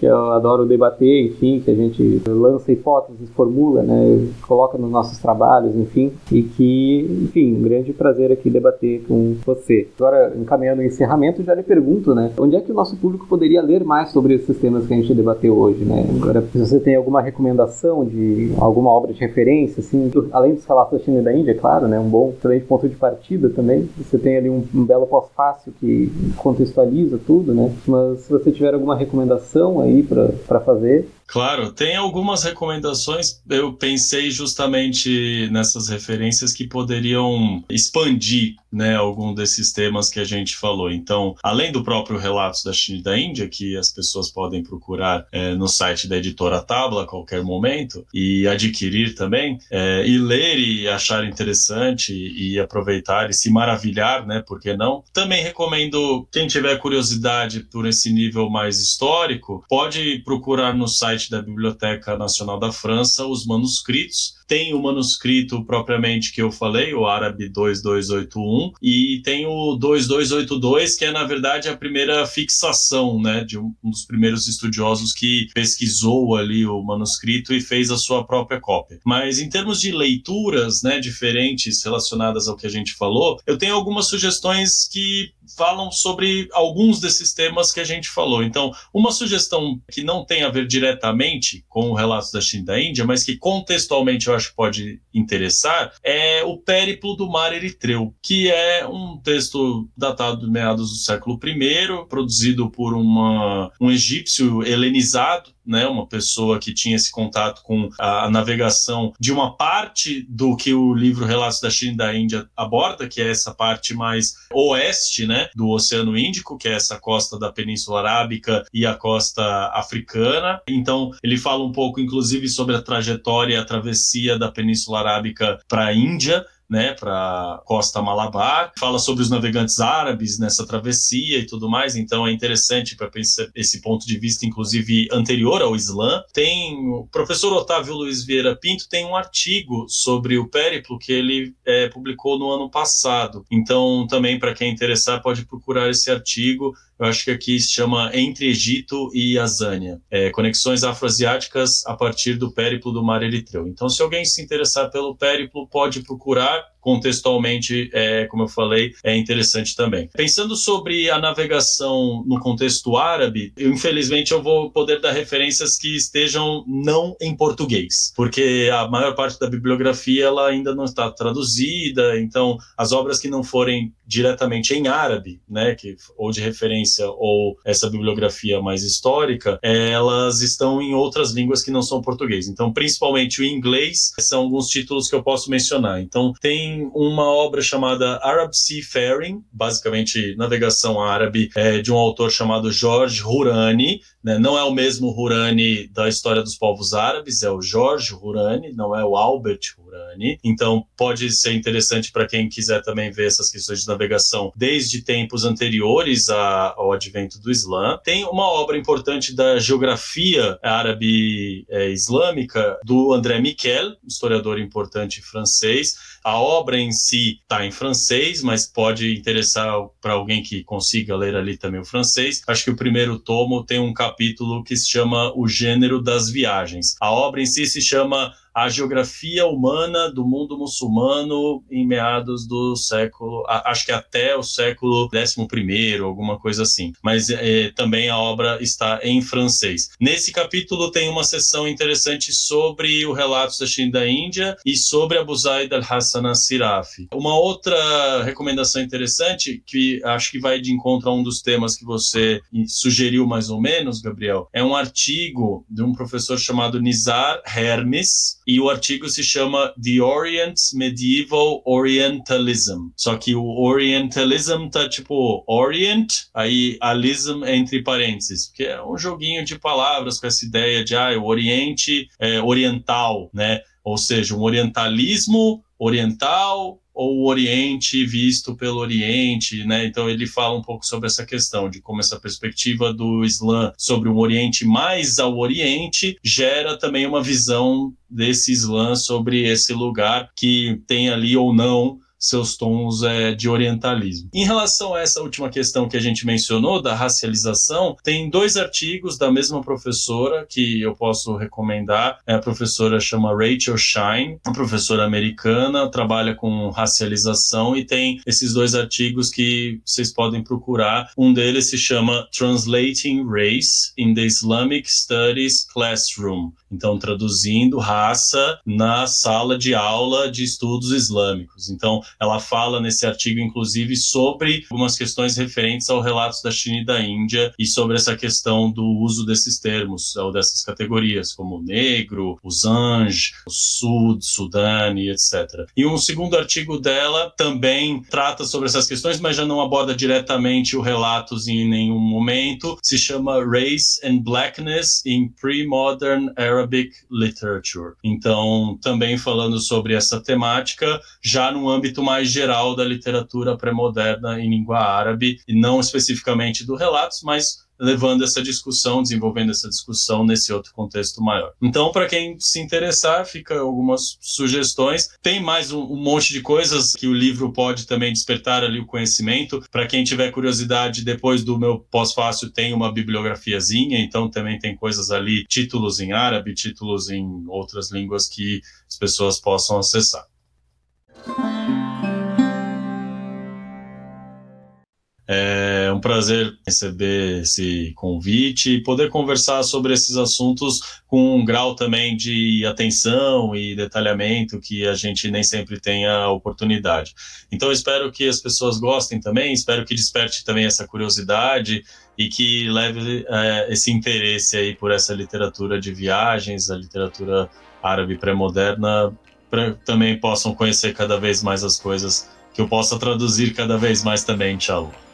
que eu adoro debater, enfim, que a gente lança hipóteses, formula, né, coloca nos nossos trabalhos, enfim, e que, enfim, um grande prazer aqui debater com você. Agora, encaminhando o encerramento, já lhe pergunto, né, onde é que o nosso público poderia ler mais sobre esses temas que a gente debateu hoje, né? Agora, se você tem alguma recomendação de alguma obra de referência, assim, do, além dos relatos da China e da Índia, claro, né, um bom, excelente ponto de partida também. Você tem ali um, um belo pós-fácil que contextualiza tudo, né? Mas se você tiver alguma recomendação aí para fazer, Claro, tem algumas recomendações. Eu pensei justamente nessas referências que poderiam expandir né, algum desses temas que a gente falou. Então, além do próprio Relatos da China e da Índia, que as pessoas podem procurar é, no site da editora Tabla a qualquer momento e adquirir também, é, e ler e achar interessante e aproveitar e se maravilhar, né, por que não? Também recomendo, quem tiver curiosidade por esse nível mais histórico, pode procurar no site site da Biblioteca Nacional da França os manuscritos. Tem o manuscrito propriamente que eu falei, o árabe 2281, e tem o 2282, que é na verdade a primeira fixação, né, de um dos primeiros estudiosos que pesquisou ali o manuscrito e fez a sua própria cópia. Mas em termos de leituras, né, diferentes relacionadas ao que a gente falou, eu tenho algumas sugestões que falam sobre alguns desses temas que a gente falou. Então, uma sugestão que não tem a ver diretamente com o relato da China e da Índia, mas que contextualmente eu acho que pode interessar, é o Périplo do Mar Eritreu, que é um texto datado de meados do século I, produzido por uma, um egípcio helenizado, né, uma pessoa que tinha esse contato com a navegação de uma parte do que o livro Relatos da China e da Índia aborda, que é essa parte mais oeste, né, do Oceano Índico, que é essa costa da Península Arábica e a costa africana. Então, ele fala um pouco, inclusive, sobre a trajetória a travessia da Península Arábica para a Índia né, para Costa Malabar, fala sobre os navegantes árabes nessa travessia e tudo mais, então é interessante para pensar esse ponto de vista, inclusive anterior ao Islã. Tem o professor Otávio Luiz Vieira Pinto tem um artigo sobre o périplo que ele é, publicou no ano passado, então também para quem interessar pode procurar esse artigo eu acho que aqui se chama Entre Egito e Azânia, é, Conexões Afroasiáticas a partir do périplo do Mar Eritreu. Então, se alguém se interessar pelo périplo, pode procurar contextualmente, é, como eu falei, é interessante também. Pensando sobre a navegação no contexto árabe, eu, infelizmente eu vou poder dar referências que estejam não em português, porque a maior parte da bibliografia ela ainda não está traduzida, então as obras que não forem diretamente em árabe, né, que ou de referência ou essa bibliografia mais histórica, elas estão em outras línguas que não são português. Então, principalmente o inglês são alguns títulos que eu posso mencionar. Então, tem uma obra chamada Arab Seafaring, basicamente navegação árabe, é, de um autor chamado George Hurani, né? Não é o mesmo Hurani da história dos povos árabes, é o Jorge Hurani, não é o Albert Hurani. Então, pode ser interessante para quem quiser também ver essas questões de navegação desde tempos anteriores ao advento do Islã. Tem uma obra importante da geografia árabe é, islâmica do André Miquel, historiador importante francês. A obra em si está em francês, mas pode interessar para alguém que consiga ler ali também o francês. Acho que o primeiro tomo tem um capítulo que se chama O Gênero das Viagens. A obra em si se chama a geografia humana do mundo muçulmano em meados do século, acho que até o século XI, alguma coisa assim. Mas é, também a obra está em francês. Nesse capítulo tem uma seção interessante sobre o relatos da China da Índia e sobre Abu Zaid al-Hassan al-Sirafi. Uma outra recomendação interessante, que acho que vai de encontro a um dos temas que você sugeriu mais ou menos, Gabriel, é um artigo de um professor chamado Nizar Hermes, e o artigo se chama The Orient's Medieval Orientalism. Só que o Orientalism tá tipo Orient, aí alism entre parênteses, porque é um joguinho de palavras com essa ideia de ah, o Oriente é oriental, né? Ou seja, um orientalismo oriental ou o Oriente visto pelo Oriente, né? Então ele fala um pouco sobre essa questão de como essa perspectiva do Islã sobre um Oriente mais ao Oriente gera também uma visão desse Islã sobre esse lugar que tem ali ou não seus tons é, de orientalismo. Em relação a essa última questão que a gente mencionou, da racialização, tem dois artigos da mesma professora que eu posso recomendar. É, a professora chama Rachel Shine, uma professora americana, trabalha com racialização e tem esses dois artigos que vocês podem procurar. Um deles se chama Translating Race in the Islamic Studies Classroom. Então, traduzindo raça na sala de aula de estudos islâmicos. Então, ela fala nesse artigo, inclusive, sobre algumas questões referentes ao relatos da China e da Índia e sobre essa questão do uso desses termos, ou dessas categorias, como negro, os anj, o sud, sudani, etc. E um segundo artigo dela também trata sobre essas questões, mas já não aborda diretamente o relatos em nenhum momento. Se chama Race and Blackness in Pre-Modern Arabic Literature. Então, também falando sobre essa temática, já no âmbito mais geral da literatura pré-moderna em língua árabe, e não especificamente do relatos, mas levando essa discussão, desenvolvendo essa discussão nesse outro contexto maior. Então, para quem se interessar, fica algumas sugestões. Tem mais um, um, monte de coisas que o livro pode também despertar ali o conhecimento. Para quem tiver curiosidade, depois do meu pós-fácil tem uma bibliografiazinha, então também tem coisas ali, títulos em árabe, títulos em outras línguas que as pessoas possam acessar. É um prazer receber esse convite e poder conversar sobre esses assuntos com um grau também de atenção e detalhamento que a gente nem sempre tem a oportunidade. Então, espero que as pessoas gostem também, espero que desperte também essa curiosidade e que leve é, esse interesse aí por essa literatura de viagens, a literatura árabe pré-moderna, para também possam conhecer cada vez mais as coisas que eu possa traduzir cada vez mais também, inshallah.